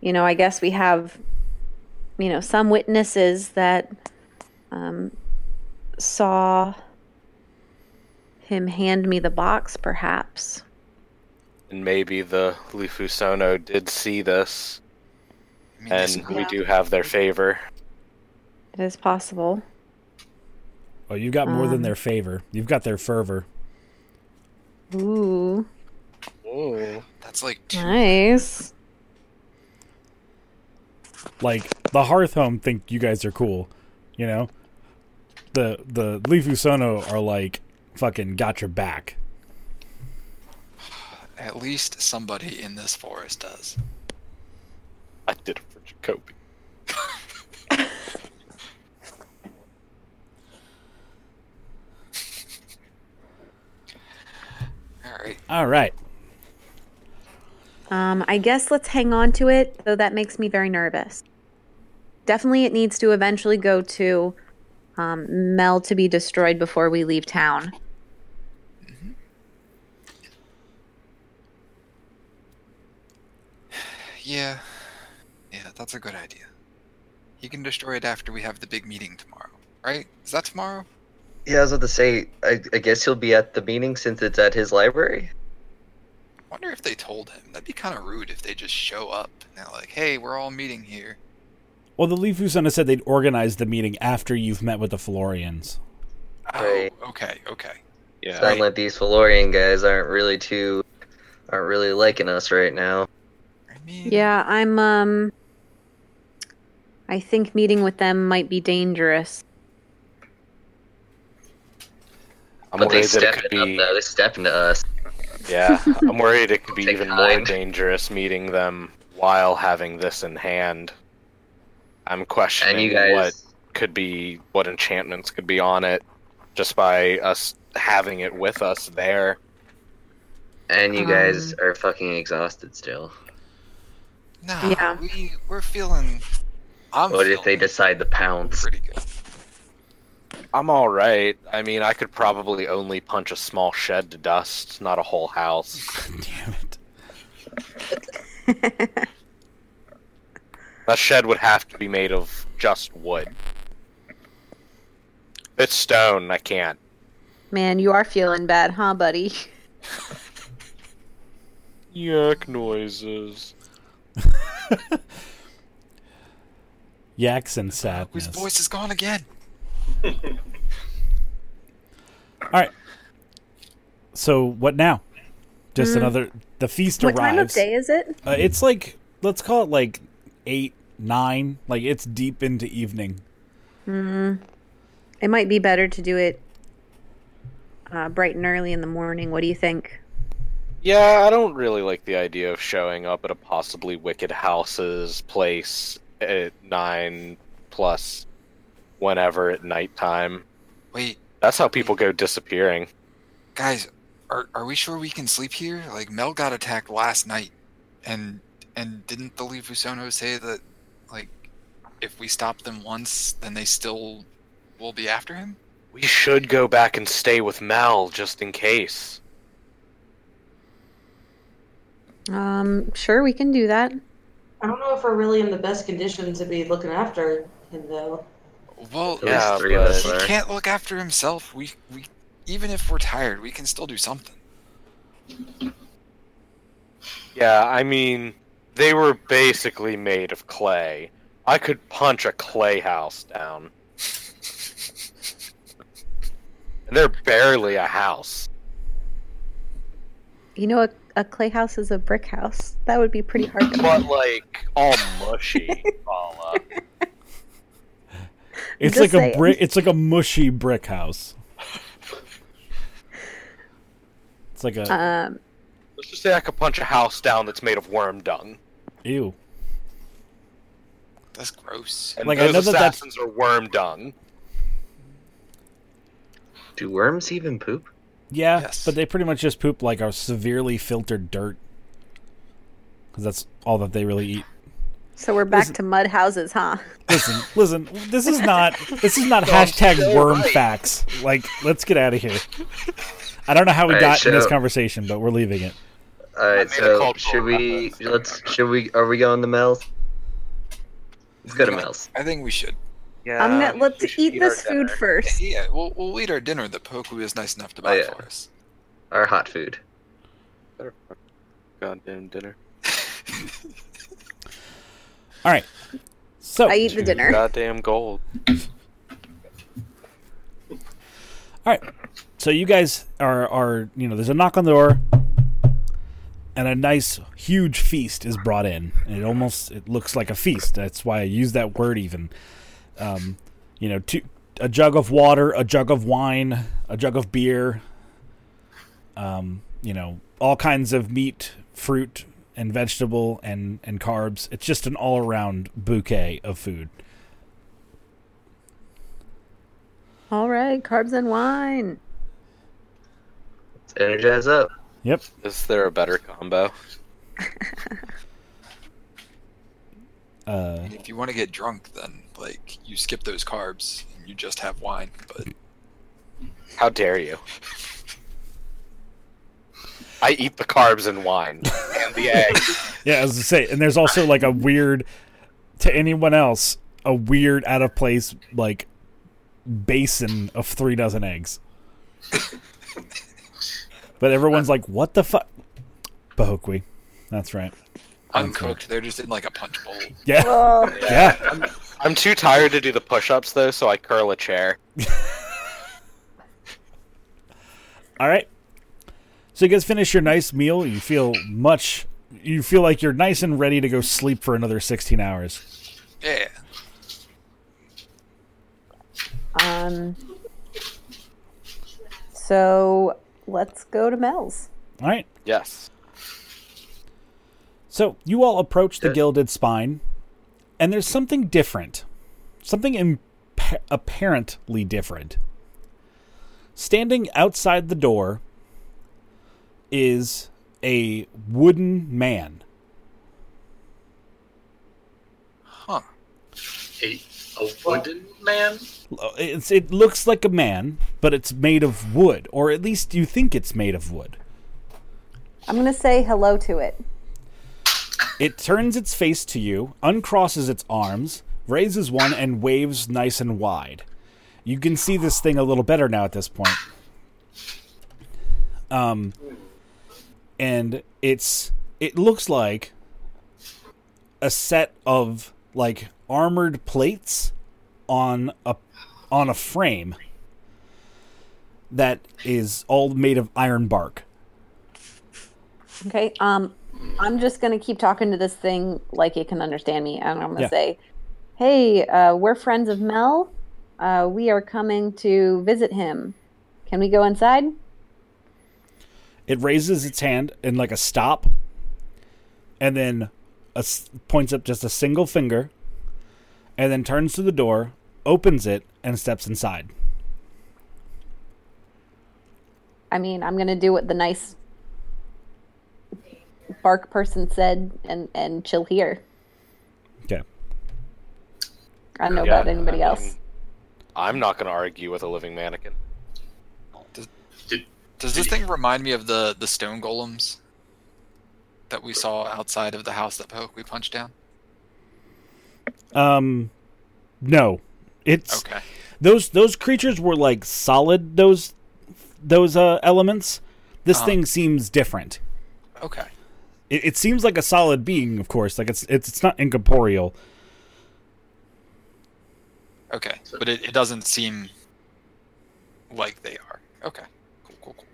S4: you know, I guess we have you know some witnesses that um, saw him hand me the box, perhaps.
S7: And maybe the Lifusono did see this,
S5: I mean, this-
S7: and we do have their favor.
S4: It is possible.
S1: Oh, you've got more than
S4: Um,
S1: their favor. You've got their fervor.
S4: Ooh,
S7: Oh.
S5: that's like two.
S4: nice.
S1: Like the Hearth Home think you guys are cool, you know. The the Lifu Sono are like fucking got your back.
S5: At least somebody in this forest does.
S7: I did it for Jacoby.
S5: All right.
S1: All right.
S4: Um, I guess let's hang on to it, though that makes me very nervous. Definitely, it needs to eventually go to um, Mel to be destroyed before we leave town.
S5: Yeah. Yeah, that's a good idea. He can destroy it after we have the big meeting tomorrow, right? Is that tomorrow?
S2: Yeah, I was about to say. I, I guess he'll be at the meeting since it's at his library.
S5: Wonder if they told him. That'd be kind of rude if they just show up and they're like, "Hey, we're all meeting here."
S1: Well, the Lifu Sono said they'd organize the meeting after you've met with the Florians.
S5: Oh, okay, okay.
S7: Yeah.
S2: Sound like these Valorian guys aren't really too, aren't really liking us right now.
S5: I mean,
S4: Yeah, I'm. Um, I think meeting with them might be dangerous.
S7: I'm
S2: but they
S7: worried that it
S2: up
S7: be.
S2: though. They stepped into us.
S7: Yeah, I'm worried it could be even
S2: time.
S7: more dangerous meeting them while having this in hand. I'm questioning
S2: you guys,
S7: what could be what enchantments could be on it just by us having it with us there.
S2: and you guys
S4: Um,
S2: are fucking exhausted still.
S5: Nah,
S4: Yeah.
S5: we we're feeling. I'm
S2: What if they decide to pounce?
S5: pretty good.
S7: I'm all right. I mean, I could probably only punch a small shed to dust, not a whole house.
S1: Damn it.
S7: That shed would have to be made of just wood. It's stone. I can't.
S4: Man, you are feeling bad, huh, buddy?
S7: Yuck noises.
S1: Yaks and
S5: His
S1: sadness.
S5: voice is gone again.
S1: All right. So what now? Just
S4: Mm.
S1: another. The feast arrives.
S4: What time of day is it?
S1: Uh, it's like let's call it like eight, nine. Like it's deep into evening.
S4: Hmm. It might be better to do it uh, bright and early in the morning. What do you think?
S7: Yeah, I don't really like the idea of showing up at a possibly wicked house's place at nine plus whenever at nighttime.
S5: Wait,
S7: That's how people go disappearing.
S5: guys, are are we sure we can sleep here? Like Mel got attacked last night, and and didn't the Leaf Usono say that like if we stop them once, then they still will be after him?
S7: We should go back and stay with Mel just in case.
S4: Um, sure, we can do that.
S6: I don't know if we're really in the best condition to be looking after him, though.
S5: Well,
S2: At
S7: Yeah,
S2: three of us
S5: he
S2: are.
S5: can't look after himself. We we even if we're tired, we can still do something.
S7: Yeah, I mean, they were basically made of clay. I could punch a clay house down. and they're barely a house.
S4: You know, a, a clay house is a brick house. That would be pretty hard to
S7: But, like, all mushy, Paula.
S1: It's
S4: Just
S1: like a brick. It's like a mushy brick house. It's like a
S4: Um,
S7: Let's just say I could punch a house down that's made of worm dung.
S1: ew.
S5: That's gross.
S7: And
S1: Like, I
S7: those
S1: know that that's-
S7: assassins are worm dung.
S2: Do worms even poop?
S1: Yeah,
S5: Yes.
S1: but they pretty much just poop like a severely filtered dirt. Because that's all that they really eat.
S4: So we're back
S1: Listen-
S4: to mud houses, huh?
S1: Listen, listen. This is not. This is not hashtag worm facts. Like, let's get out of here. I don't know how we
S2: Alright,
S1: got in this conversation, but we're leaving it.
S2: All right, so should we? Let's. Should we? Are we going to Mel's? Let's go to
S5: You
S2: Mel's.
S5: I think we should.
S7: Yeah.
S4: I'm gonna let's
S7: should
S4: eat this food
S7: dinner.
S4: first.
S5: Yeah, we'll we'll eat our dinner that Poku is nice enough to buy
S2: Oh, yeah.
S5: for us.
S2: Our hot food.
S7: Goddamn dinner.
S1: All right. So,
S4: I eat the dinner.
S7: Goddamn gold.
S1: all right. So you guys are are you know there's a knock on the door, and a nice huge feast is brought in. And it almost it looks like a feast. That's why I use that word even. Um, you know, two, a jug of water, a jug of wine, a jug of beer. Um, you know, all kinds of meat, fruit, and vegetable, and and carbs. It's just an all around bouquet of food.
S4: All right, carbs and wine.
S2: Let's energize up.
S1: Yep.
S7: Is there a better combo?
S1: Uh,
S5: if you want to get drunk, then like you skip those carbs and you just have wine. But
S7: How dare you? I eat the carbs and wine and the egg.
S1: Yeah, as I say, and there's also like a weird to anyone else, a weird out of place like basin of three dozen eggs. But everyone's like, "What the fuck?" Bahokwi. That's right.
S5: uncooked, they're just in like a punch bowl.
S1: Yeah,
S4: Oh,
S1: yeah.
S7: I'm too tired to do the push-ups though, so I curl a chair.
S1: All right. So you guys finish your nice meal. You feel much. You feel like you're nice and ready to go sleep for another 16 hours.
S5: Yeah.
S4: um. So let's go to Mel's.
S1: All right.
S7: Yes.
S1: So you all approach the
S2: Good.
S1: gilded spine, and there's something different, something imp- apparently different. Standing outside the door is a wooden man.
S5: Huh.
S3: A, a wooden man?
S1: It's, it looks like a man, but it's made of wood, or at least you think it's made of wood.
S4: I'm gonna say hello to it.
S1: It turns its face to you, uncrosses its arms, raises one, and waves nice and wide. You can see this thing a little better now at this point. Um, and it's it looks like a set of like armored plates on a on a frame that is all made of iron bark.
S4: Okay. Um, I'm just gonna keep talking to this thing like it can understand me, and I'm gonna
S1: Yeah.
S4: say, "Hey, uh, we're friends of Mel. Uh, we are coming to visit him. Can we go inside?"
S1: It raises its hand in like a stop, and then a s points up just a single finger, and then turns to the door, opens it, and steps inside.
S4: I mean, I'm gonna do what the nice bark person said, and and chill here.
S1: Okay.
S4: I don't know
S7: Yeah,
S4: about anybody
S7: I
S4: else.
S7: I'm not going to argue with a living mannequin.
S3: Did,
S5: Does this thing remind me of the the stone golems that we saw outside of the house that Poke we punched down?
S1: Um, no, it's
S5: Okay.
S1: those those creatures were like solid. Those those uh, elements. This
S5: Uh-huh.
S1: thing seems different.
S5: Okay.
S1: It, it seems like a solid being, of course. Like it's it's it's not incorporeal.
S5: Okay. But it, it doesn't seem like they are. Okay. Cool, cool, cool.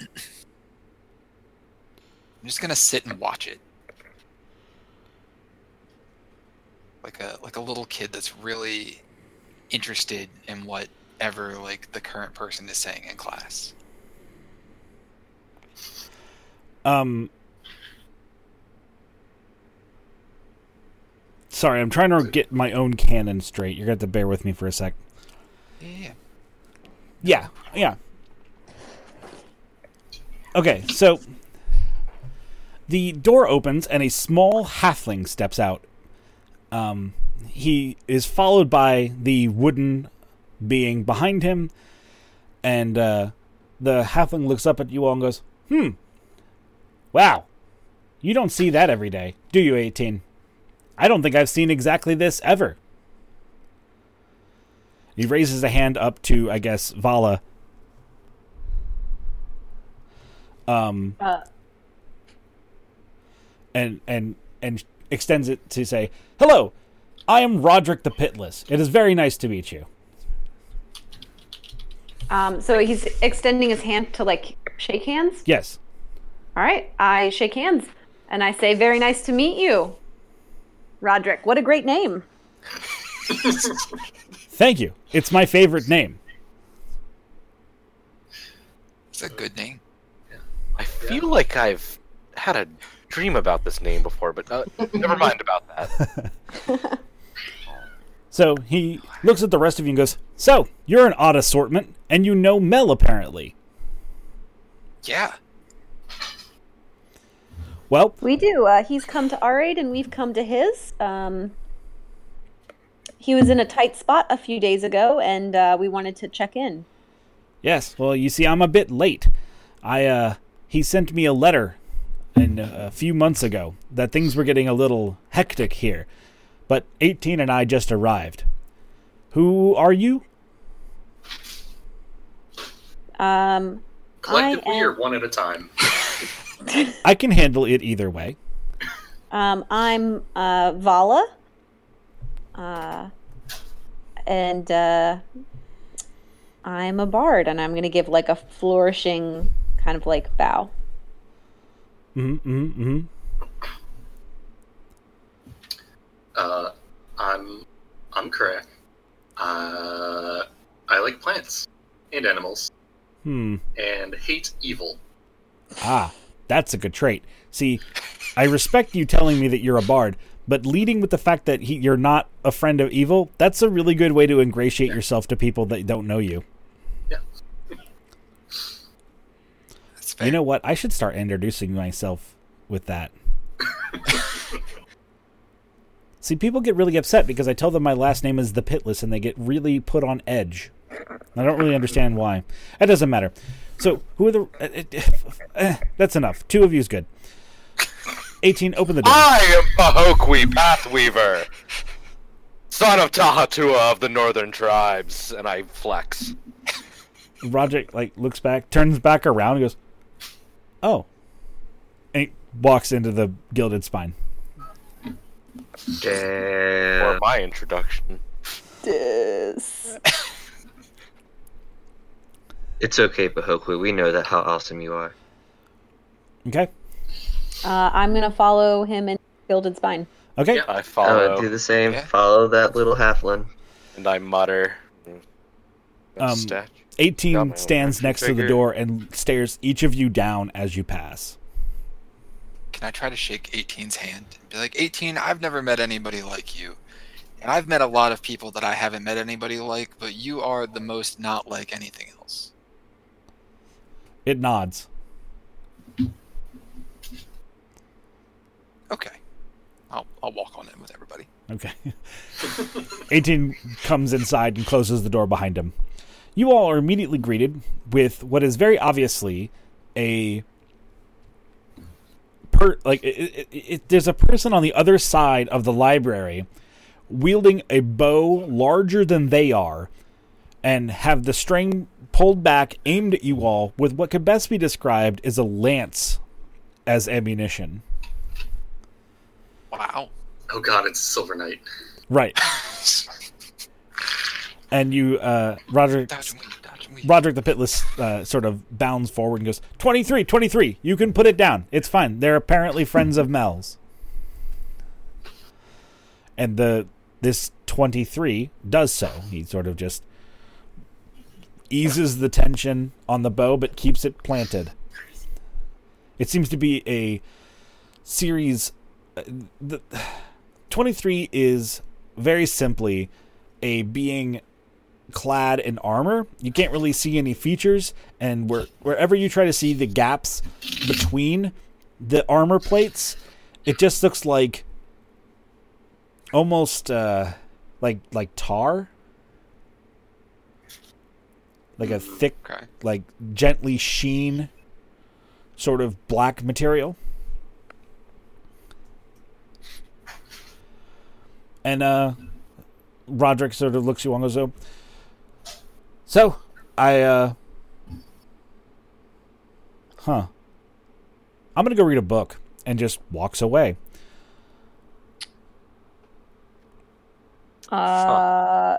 S5: I'm just gonna sit and watch it. Like a like a little kid that's really interested in whatever like the current person is saying in class.
S1: Um. Sorry, I'm trying to get my own canon straight. You're gonna have to bear with me for a sec.
S5: Yeah.
S1: Yeah, yeah. Okay, so the door opens and a small halfling steps out. Um, he is followed by the wooden being behind him, and uh, the halfling looks up at you all and goes, "Hmm, wow, you don't see that every day, do you, 18? I don't think I've seen exactly this ever." He raises a hand up to, I guess, Vala. Um,
S4: Uh,
S1: and and and extends it to say, "Hello, I am Roderick the Pitless. It is very nice to meet you."
S4: um, so he's extending his hand to like shake hands.
S1: Yes.
S4: All right, I shake hands and I say, "Very nice to meet you, Roderick. What a great name."
S1: Thank you. It's my favorite name.
S5: It's a good name.
S7: I feel like I've had a dream about this name before, but uh, never mind about that.
S1: So he looks at the rest of you and goes, "So you're an odd assortment, and you know Mel apparently.
S5: Yeah.
S1: Well,
S4: We do. Uh, he's come to our aid and we've come to his. Um, he was in a tight spot a few days ago and uh, we wanted to check in.
S1: yes. Well, you see, I'm a bit late. I uh, he sent me a letter, in, uh, a few months ago that things were getting a little hectic here, but 18 and I just arrived. Who are you?
S4: Um,
S3: collectively
S4: I am-
S3: or one at a time?
S1: I can handle it either way.
S4: um, I'm uh, Vala. Uh, and uh, I'm a bard and I'm going to give like a flourishing kind of like bow.
S1: Mm-hmm, mm-hmm.
S3: Uh, I'm I'm correct. Uh, I like plants and animals
S1: Hmm.
S3: and hate evil.
S1: Ah. That's a good trait. See, I respect you telling me that you're a bard, but leading with the fact that he, you're not a friend of evil, that's a really good way to ingratiate yourself to people that don't know you.
S5: Fair.
S1: You know what? I should start introducing myself with that. See, people get really upset because I tell them my last name is the Pitless and they get really put on edge. I don't really understand why. It doesn't matter. So, who are the. Uh, uh, uh, that's enough. Two of you is good. 18, open the door.
S7: I am Pahokwi Pathweaver, son of Tahatua of the Northern Tribes, and I flex.
S1: Roger, like, looks back, turns back around, and goes, Oh. And he walks into the Gilded Spine.
S7: For
S2: Damn.
S7: my introduction.
S2: It's okay, Pahokwi. We know that how awesome you are.
S1: Okay?
S4: Uh, I'm gonna follow him in Gilded Spine.
S1: Okay.
S3: Yeah.
S7: I
S2: I
S7: follow
S2: would do the same.
S5: Yeah.
S2: Follow that little halfling.
S7: and I mutter.
S1: Um,
S7: Statue.
S1: 18
S7: Got
S1: stands
S7: action
S1: next to the door and stares each of you down as you pass.
S5: Can I try to shake 18's hand? Be like, 18, I've never met anybody like you. And I've met a lot of people that I haven't met anybody like, but you are the most not like anything else.
S1: It nods.
S5: Okay. I'll, I'll walk on in with everybody.
S1: Okay. 18 comes inside and closes the door behind him. You all are immediately greeted with what is very obviously a per like it, it, it, there's a person on the other side of the library wielding a bow larger than they are and have the string pulled back aimed at you all with what could best be described as a lance as ammunition.
S5: Wow.
S3: Oh god, it's Silver Knight.
S1: Right. And you uh
S5: and.
S1: Roderick the Pitless uh, sort of bounds forward and goes, 23, 23, you can put it down. It's fine. They're apparently friends of Mel's. And the this 23 does so. He sort of just eases the tension on the bow but keeps it planted. It seems to be a series. uh, The 23 is very simply a being clad in armor. You can't really see any features, and where, wherever you try to see the gaps between the armor plates, it just looks like almost uh, like like tar, like a thick,
S5: Okay.
S1: like gently sheen, sort of black material. And uh, Roderick sort of looks you on and goes, "Oh, so, I, uh. Huh. I'm gonna go read a book. And just walks away.
S4: Uh,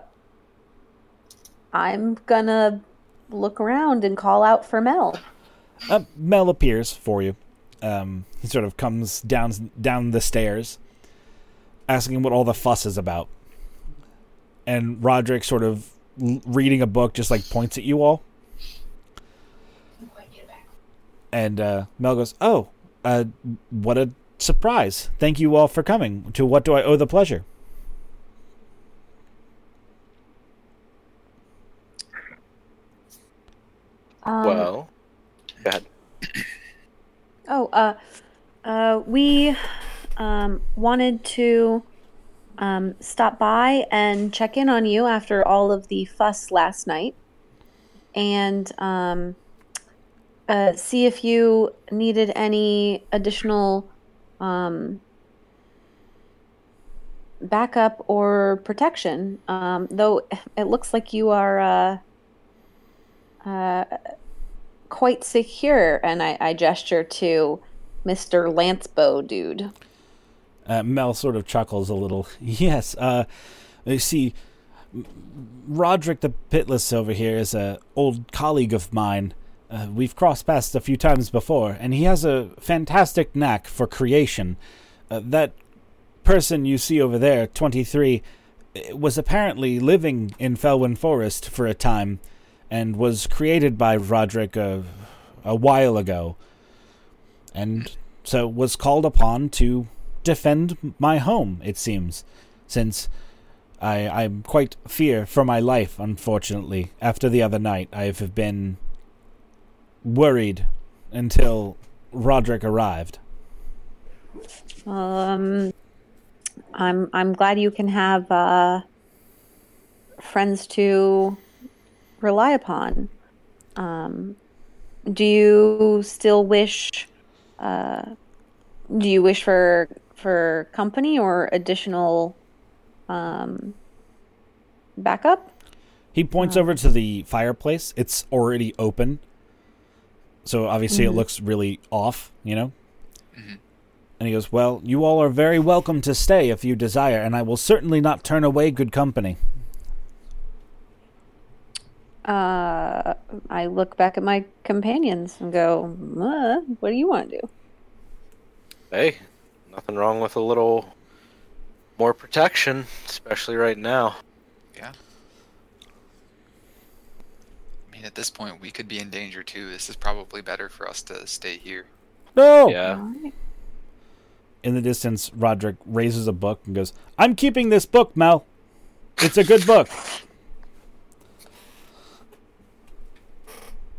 S4: I'm gonna look around and call out for Mel.
S1: Uh, Mel appears for you. Um, he sort of comes down down the stairs, asking what all the fuss is about. And Roderick, sort of reading a book, just like points at you all. And uh, Mel goes, "Oh, uh, what a surprise! Thank you all for coming. To what do I owe the pleasure?"
S4: Um,
S7: well, go ahead.
S4: Oh, uh, uh, we um, wanted to um, stop by and check in on you after all of the fuss last night, and um, uh, see if you needed any additional um, backup or protection. Um, though it looks like you are. Uh, uh, quite secure, and I, I gesture to Mr. Lancebow dude.
S1: Uh, Mel sort of chuckles a little. Yes, uh, you see, Roderick the Pitless over here is a old colleague of mine. Uh, we've crossed paths a few times before, and he has a fantastic knack for creation. Uh, that person you see over there, 23, uh, was apparently living in Felwyn Forest for a time, and was created by Roderick a, a while ago. and so was called upon to defend my home. It seems, since I I'm quite fear for my life. Unfortunately, after the other night, I have been worried until Roderick arrived.
S4: Um, I'm I'm glad you can have uh, friends to rely upon. Um, do you still wish? Uh, do you wish for for company or additional um, backup?
S1: He points over to the fireplace. It's already open. So obviously it looks really off, you know? And he goes, Well, you all are very welcome to stay if you desire, and I will certainly not turn away good company.
S4: Uh, I look back at my companions and go, uh, "What do you want to do?"
S7: Hey, nothing wrong with a little more protection, especially right now.
S5: Yeah. I mean, at this point, we could be in danger too. This is probably better for us to stay here.
S1: No!
S7: Yeah.
S1: In the distance, Roderick raises a book and goes, I'm keeping this book, Mel. It's a good book.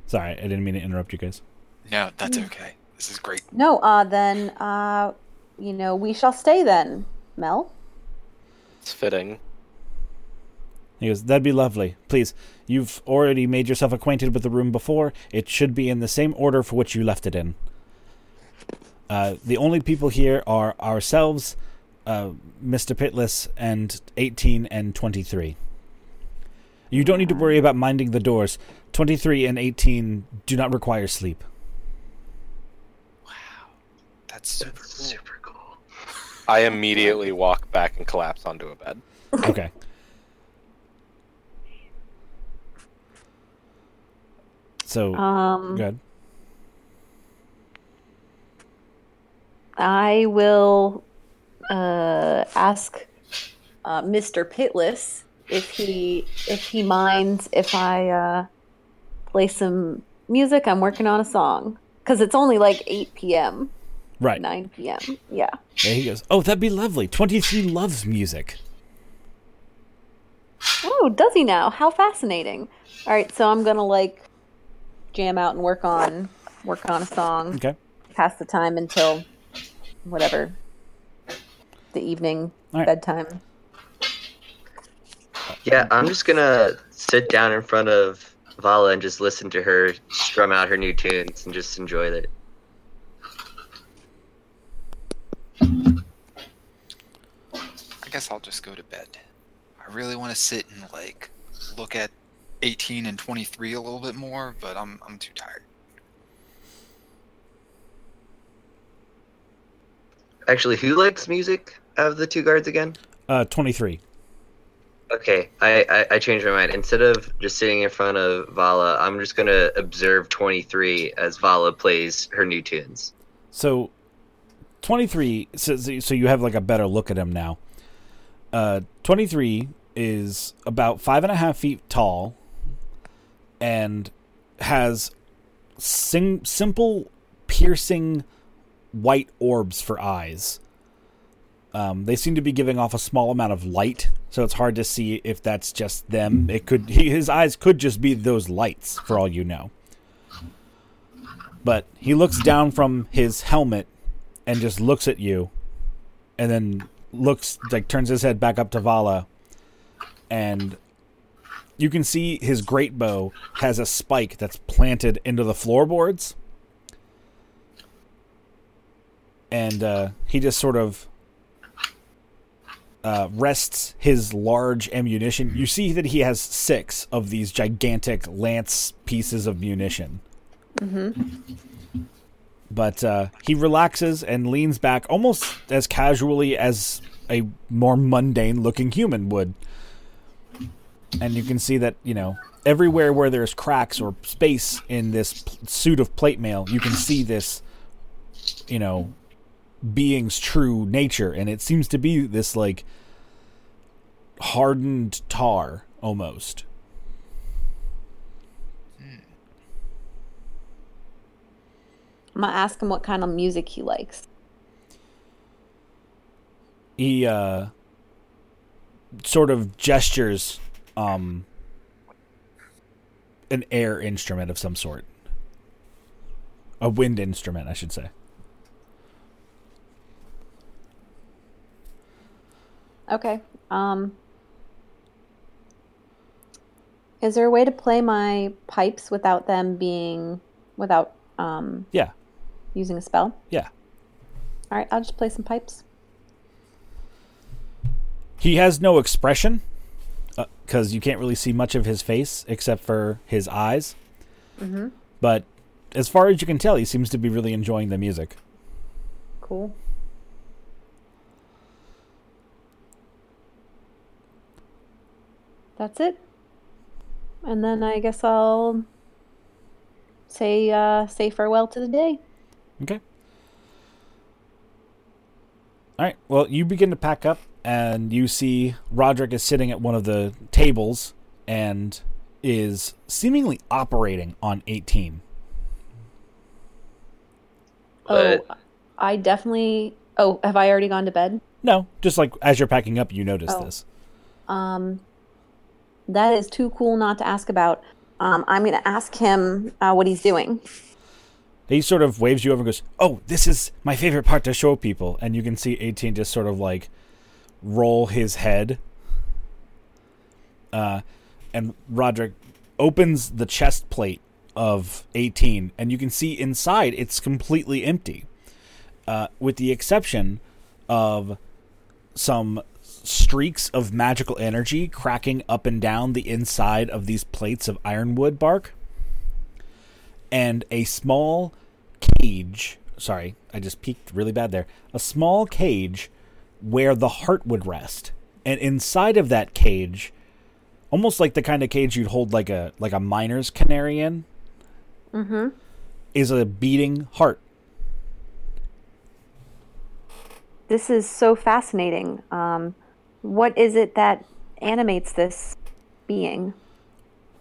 S1: Sorry, I didn't mean to interrupt you guys.
S5: No, that's okay. This is great.
S4: No, uh, then, uh, you know, we shall stay then, Mel.
S7: It's fitting.
S1: He goes, That'd be lovely. Please, you've already made yourself acquainted with the room before. It should be in the same order for which you left it in. Uh, the only people here are ourselves, uh, Mr. Pitless, and 18 and 23. You don't need to worry about minding the doors. 23 and 18 do not require sleep. Wow.
S5: That's super
S2: That's
S5: cool.
S2: super cool.
S7: I immediately walk back and collapse onto a bed.
S1: Okay. So,
S4: Um,
S1: good.
S4: I will uh, ask uh, Mr. Pitless if he if he minds if I uh, play some music. I'm working on a song because it's only like 8 p.m.
S1: Right.
S4: 9 p.m. Yeah.
S1: There he goes. Oh, that'd be lovely. 23 loves music.
S4: Oh, does he now? How fascinating. All right, so I'm gonna like jam out and work on work on a song.
S1: Okay.
S4: Pass the time until whatever the evening
S1: All right.
S4: bedtime.
S2: Yeah, I'm just gonna sit down in front of Vala and just listen to her strum out her new tunes and just enjoy it.
S5: Guess I'll just go to bed. I really want to sit and like look at 18 and 23 a little bit more, but I'm I'm too tired.
S2: Actually, who likes music of the two guards again?
S1: Uh, 23.
S2: Okay, I, I, I changed my mind. Instead of just sitting in front of Vala, I'm just gonna observe 23 as Vala plays her new tunes.
S1: So, 23, so, so you have like a better look at him now. Uh, 23 is about five and a half feet tall and has simple, piercing white orbs for eyes. Um, they seem to be giving off a small amount of light, so it's hard to see if that's just them. It could he, his eyes could just be those lights, for all you know. But he looks down from his helmet and just looks at you, and then looks like turns his head back up to Vala, and you can see his great bow has a spike that's planted into the floorboards, and uh, he just sort of uh, rests his large ammunition. You see that he has six of these gigantic lance pieces of munition. But uh, he relaxes and leans back almost as casually as a more mundane looking human would. And you can see that, you know, everywhere where there's cracks or space in this suit of plate mail, you can see this, you know, being's true nature. And it seems to be this, like, hardened tar almost.
S4: I'm gonna ask him what kind of music he likes.
S1: He uh, sort of gestures um, an air instrument of some sort. A wind instrument, I should say.
S4: Okay. Um Is there a way to play my pipes without them being without um
S1: Yeah,
S4: using a spell?
S1: yeah.
S4: All right, I'll just play some pipes.
S1: He has no expression because you can't really see much of his face except for his eyes.
S4: Mm-hmm.
S1: But as far as you can tell, he seems to be really enjoying the music.
S4: Cool. That's it. And then I guess I'll say uh, say farewell to the day.
S1: Okay. All right. Well, you begin to pack up, and you see Roderick is sitting at one of the tables and is seemingly operating on 18.
S2: But
S4: oh, I definitely. Oh, have I already gone to bed?
S1: No, just like as you're packing up, you notice
S4: Oh.
S1: this.
S4: Um, that is too cool not to ask about. Um, I'm going to ask him uh, what he's doing.
S1: He sort of waves you over and goes, "Oh, this is my favorite part to show people." And you can see 18 just sort of like roll his head. Uh, and Roderick opens the chest plate of 18, and you can see inside it's completely empty, uh, with the exception of some streaks of magical energy cracking up and down the inside of these plates of ironwood bark and a small cage. Sorry, I just peeked really bad there. A small cage where the heart would rest, and inside of that cage, almost like the kind of cage you'd hold like a like a miner's canary in,
S4: Mm-hmm.
S1: is a beating heart.
S4: This is so fascinating. Um, what is it that animates this being?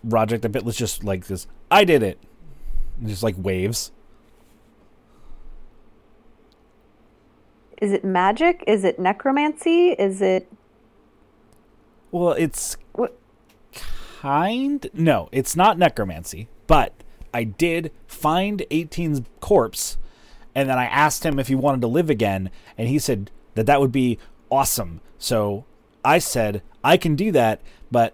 S1: Roderick the Pitless just like this. I did it. Just like waves.
S4: Is it magic? Is it necromancy? Is it
S1: Well, it's
S4: what?
S1: kind. No, it's not necromancy, but I did find 18's corpse, and then I asked him if he wanted to live again, and he said that that would be awesome. So I said I can do that, but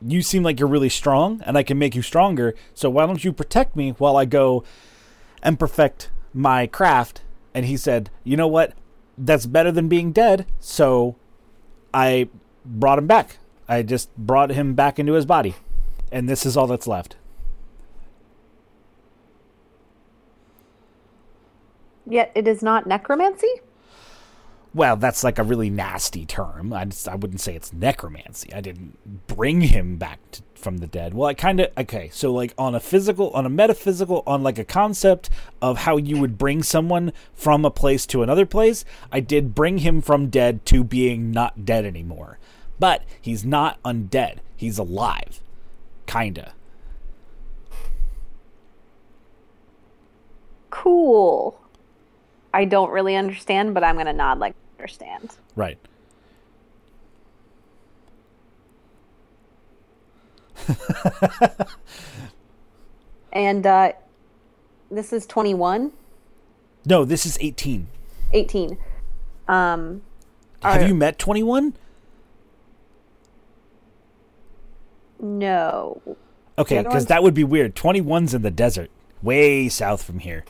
S1: you seem like you're really strong, and I can make you stronger. So why don't you protect me while I go and perfect my craft? And he said, you know what? That's better than being dead. So I brought him back. I just brought him back into his body. And this is all that's left.
S4: Yet it is not necromancy.
S1: Well, that's like a really nasty term. I, just, I wouldn't say it's necromancy. I didn't bring him back to, from the dead. Well, I kind of okay. So like on a physical, on a metaphysical, on like a concept of how you would bring someone from a place to another place, I did bring him from dead to being not dead anymore. But he's not undead. He's alive, kinda.
S4: Cool. I don't really understand, but I'm gonna nod like I understand.
S1: Right.
S4: And uh, this is 21,
S1: No, this is eighteen.
S4: 18. Um,
S1: Have
S4: Are-
S1: you met twenty one?
S4: no.
S1: Okay, because that would be weird. 21's in the desert, way south from here.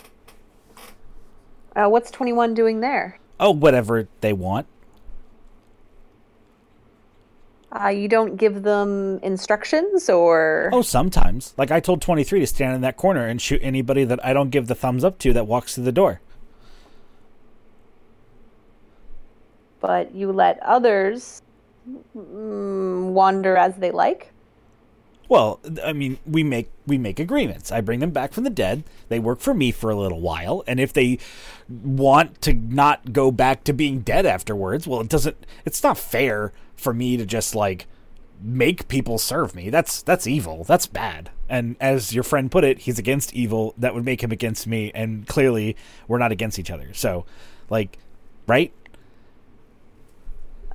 S4: Uh, what's 21 doing there?
S1: Oh, whatever they want.
S4: Uh, you don't give them instructions or
S1: Oh, sometimes. Like I told 23 to stand in that corner and shoot anybody that I don't give the thumbs up to that walks through the door.
S4: but you let others mm, wander as they like.
S1: Well, I mean, we make we make agreements. I bring them back from the dead. They work for me for a little while, and if they want to not go back to being dead afterwards, well, it doesn't. It's not fair for me to just like make people serve me. That's that's evil. That's bad. And as your friend put it, he's against evil. That would make him against me. And clearly, we're not against each other. So, like, right?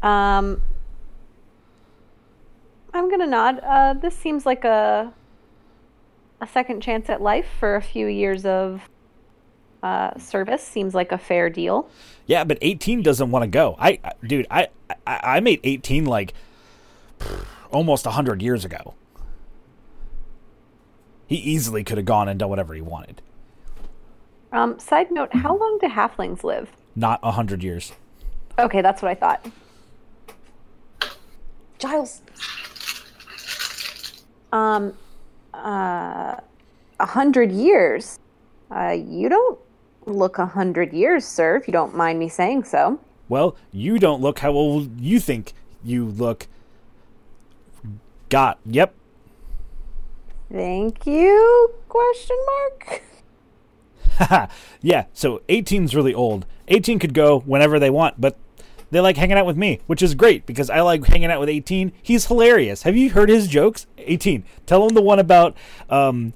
S4: Um, I'm gonna nod. Uh, this seems like a a second chance at life for a few years of uh, service. Seems like a fair deal.
S1: Yeah, but 18 doesn't want to go. I, I dude, I, I I made 18 like almost 100 years ago. He easily could have gone and done whatever he wanted.
S4: Um, side note: How long do halflings live?
S1: Not 100 years.
S4: Okay, that's what I thought. Giles. Um, uh, a hundred years. Uh, you don't look a hundred years, sir. If you don't mind me saying so.
S1: Well, you don't look how old you think you look. Got. Yep.
S4: Thank you? Question mark.
S1: Haha. yeah, so 18's really old. 18 could go whenever they want, but they like hanging out with me, which is great because I like hanging out with 18. He's hilarious. Have you heard his jokes? 18. Tell him the one about um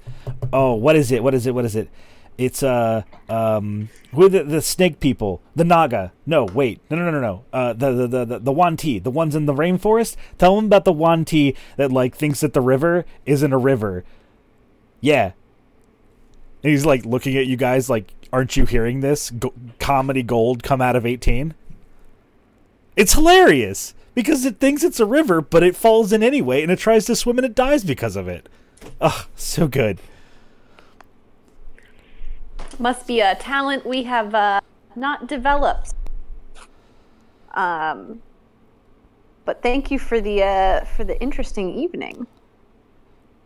S1: oh, what is it? What is it? What is it? It's uh um who the, the snake people? The Naga. No, wait. No, no, no, no, no. Uh the the the the, the Wanti, the ones in the rainforest. Tell him about the Wanti that like thinks that the river isn't a river. Yeah, and he's like looking at you guys like, aren't you hearing this? Go- comedy gold come out of 18. It's hilarious because it thinks it's a river, but it falls in anyway and it tries to swim and it dies because of it. Ugh, so good.
S4: Must be a talent we have uh, not developed. Um, but thank you for the uh, for the interesting evening.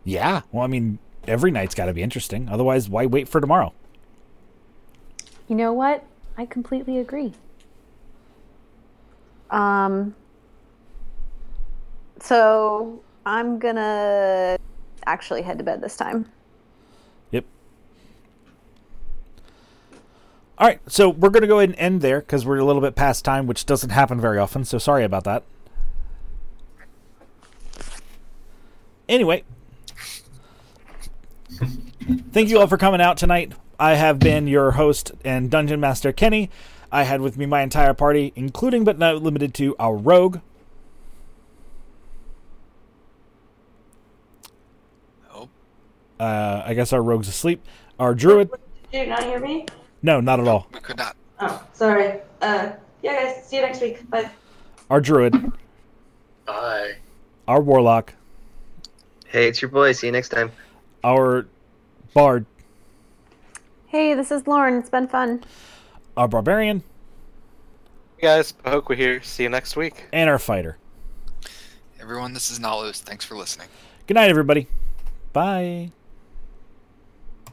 S1: Yeah. Well, I mean, every night's got to be interesting. Otherwise, why wait for tomorrow?
S4: You know what? I completely agree. Um, so I'm gonna actually head to bed this time.
S1: Yep. All right, so we're to go ahead and end there because we're a little bit past time, which doesn't happen very often. So sorry about that. Anyway, thank you all for coming out tonight. I have been your host and dungeon master, Kenny. I had with me my entire party, including but not limited to our rogue,
S5: Oh,
S1: uh, I guess our rogue's asleep, our druid.
S6: Did you not hear me?
S1: No, not at all.
S5: we could not.
S6: Oh, sorry. Uh, yeah, guys. See you next week. Bye.
S1: Our druid,
S3: Bye.
S1: our warlock,
S2: Hey, it's your boy. See you next time.
S1: our bard,
S4: Hey, this is Lauren. It's been fun.
S1: Our barbarian,
S7: Hey guys, Pahokwa here. See you next week.
S1: and our fighter.
S5: Everyone, this is Nalos. Thanks for listening.
S1: Good night, everybody. Bye.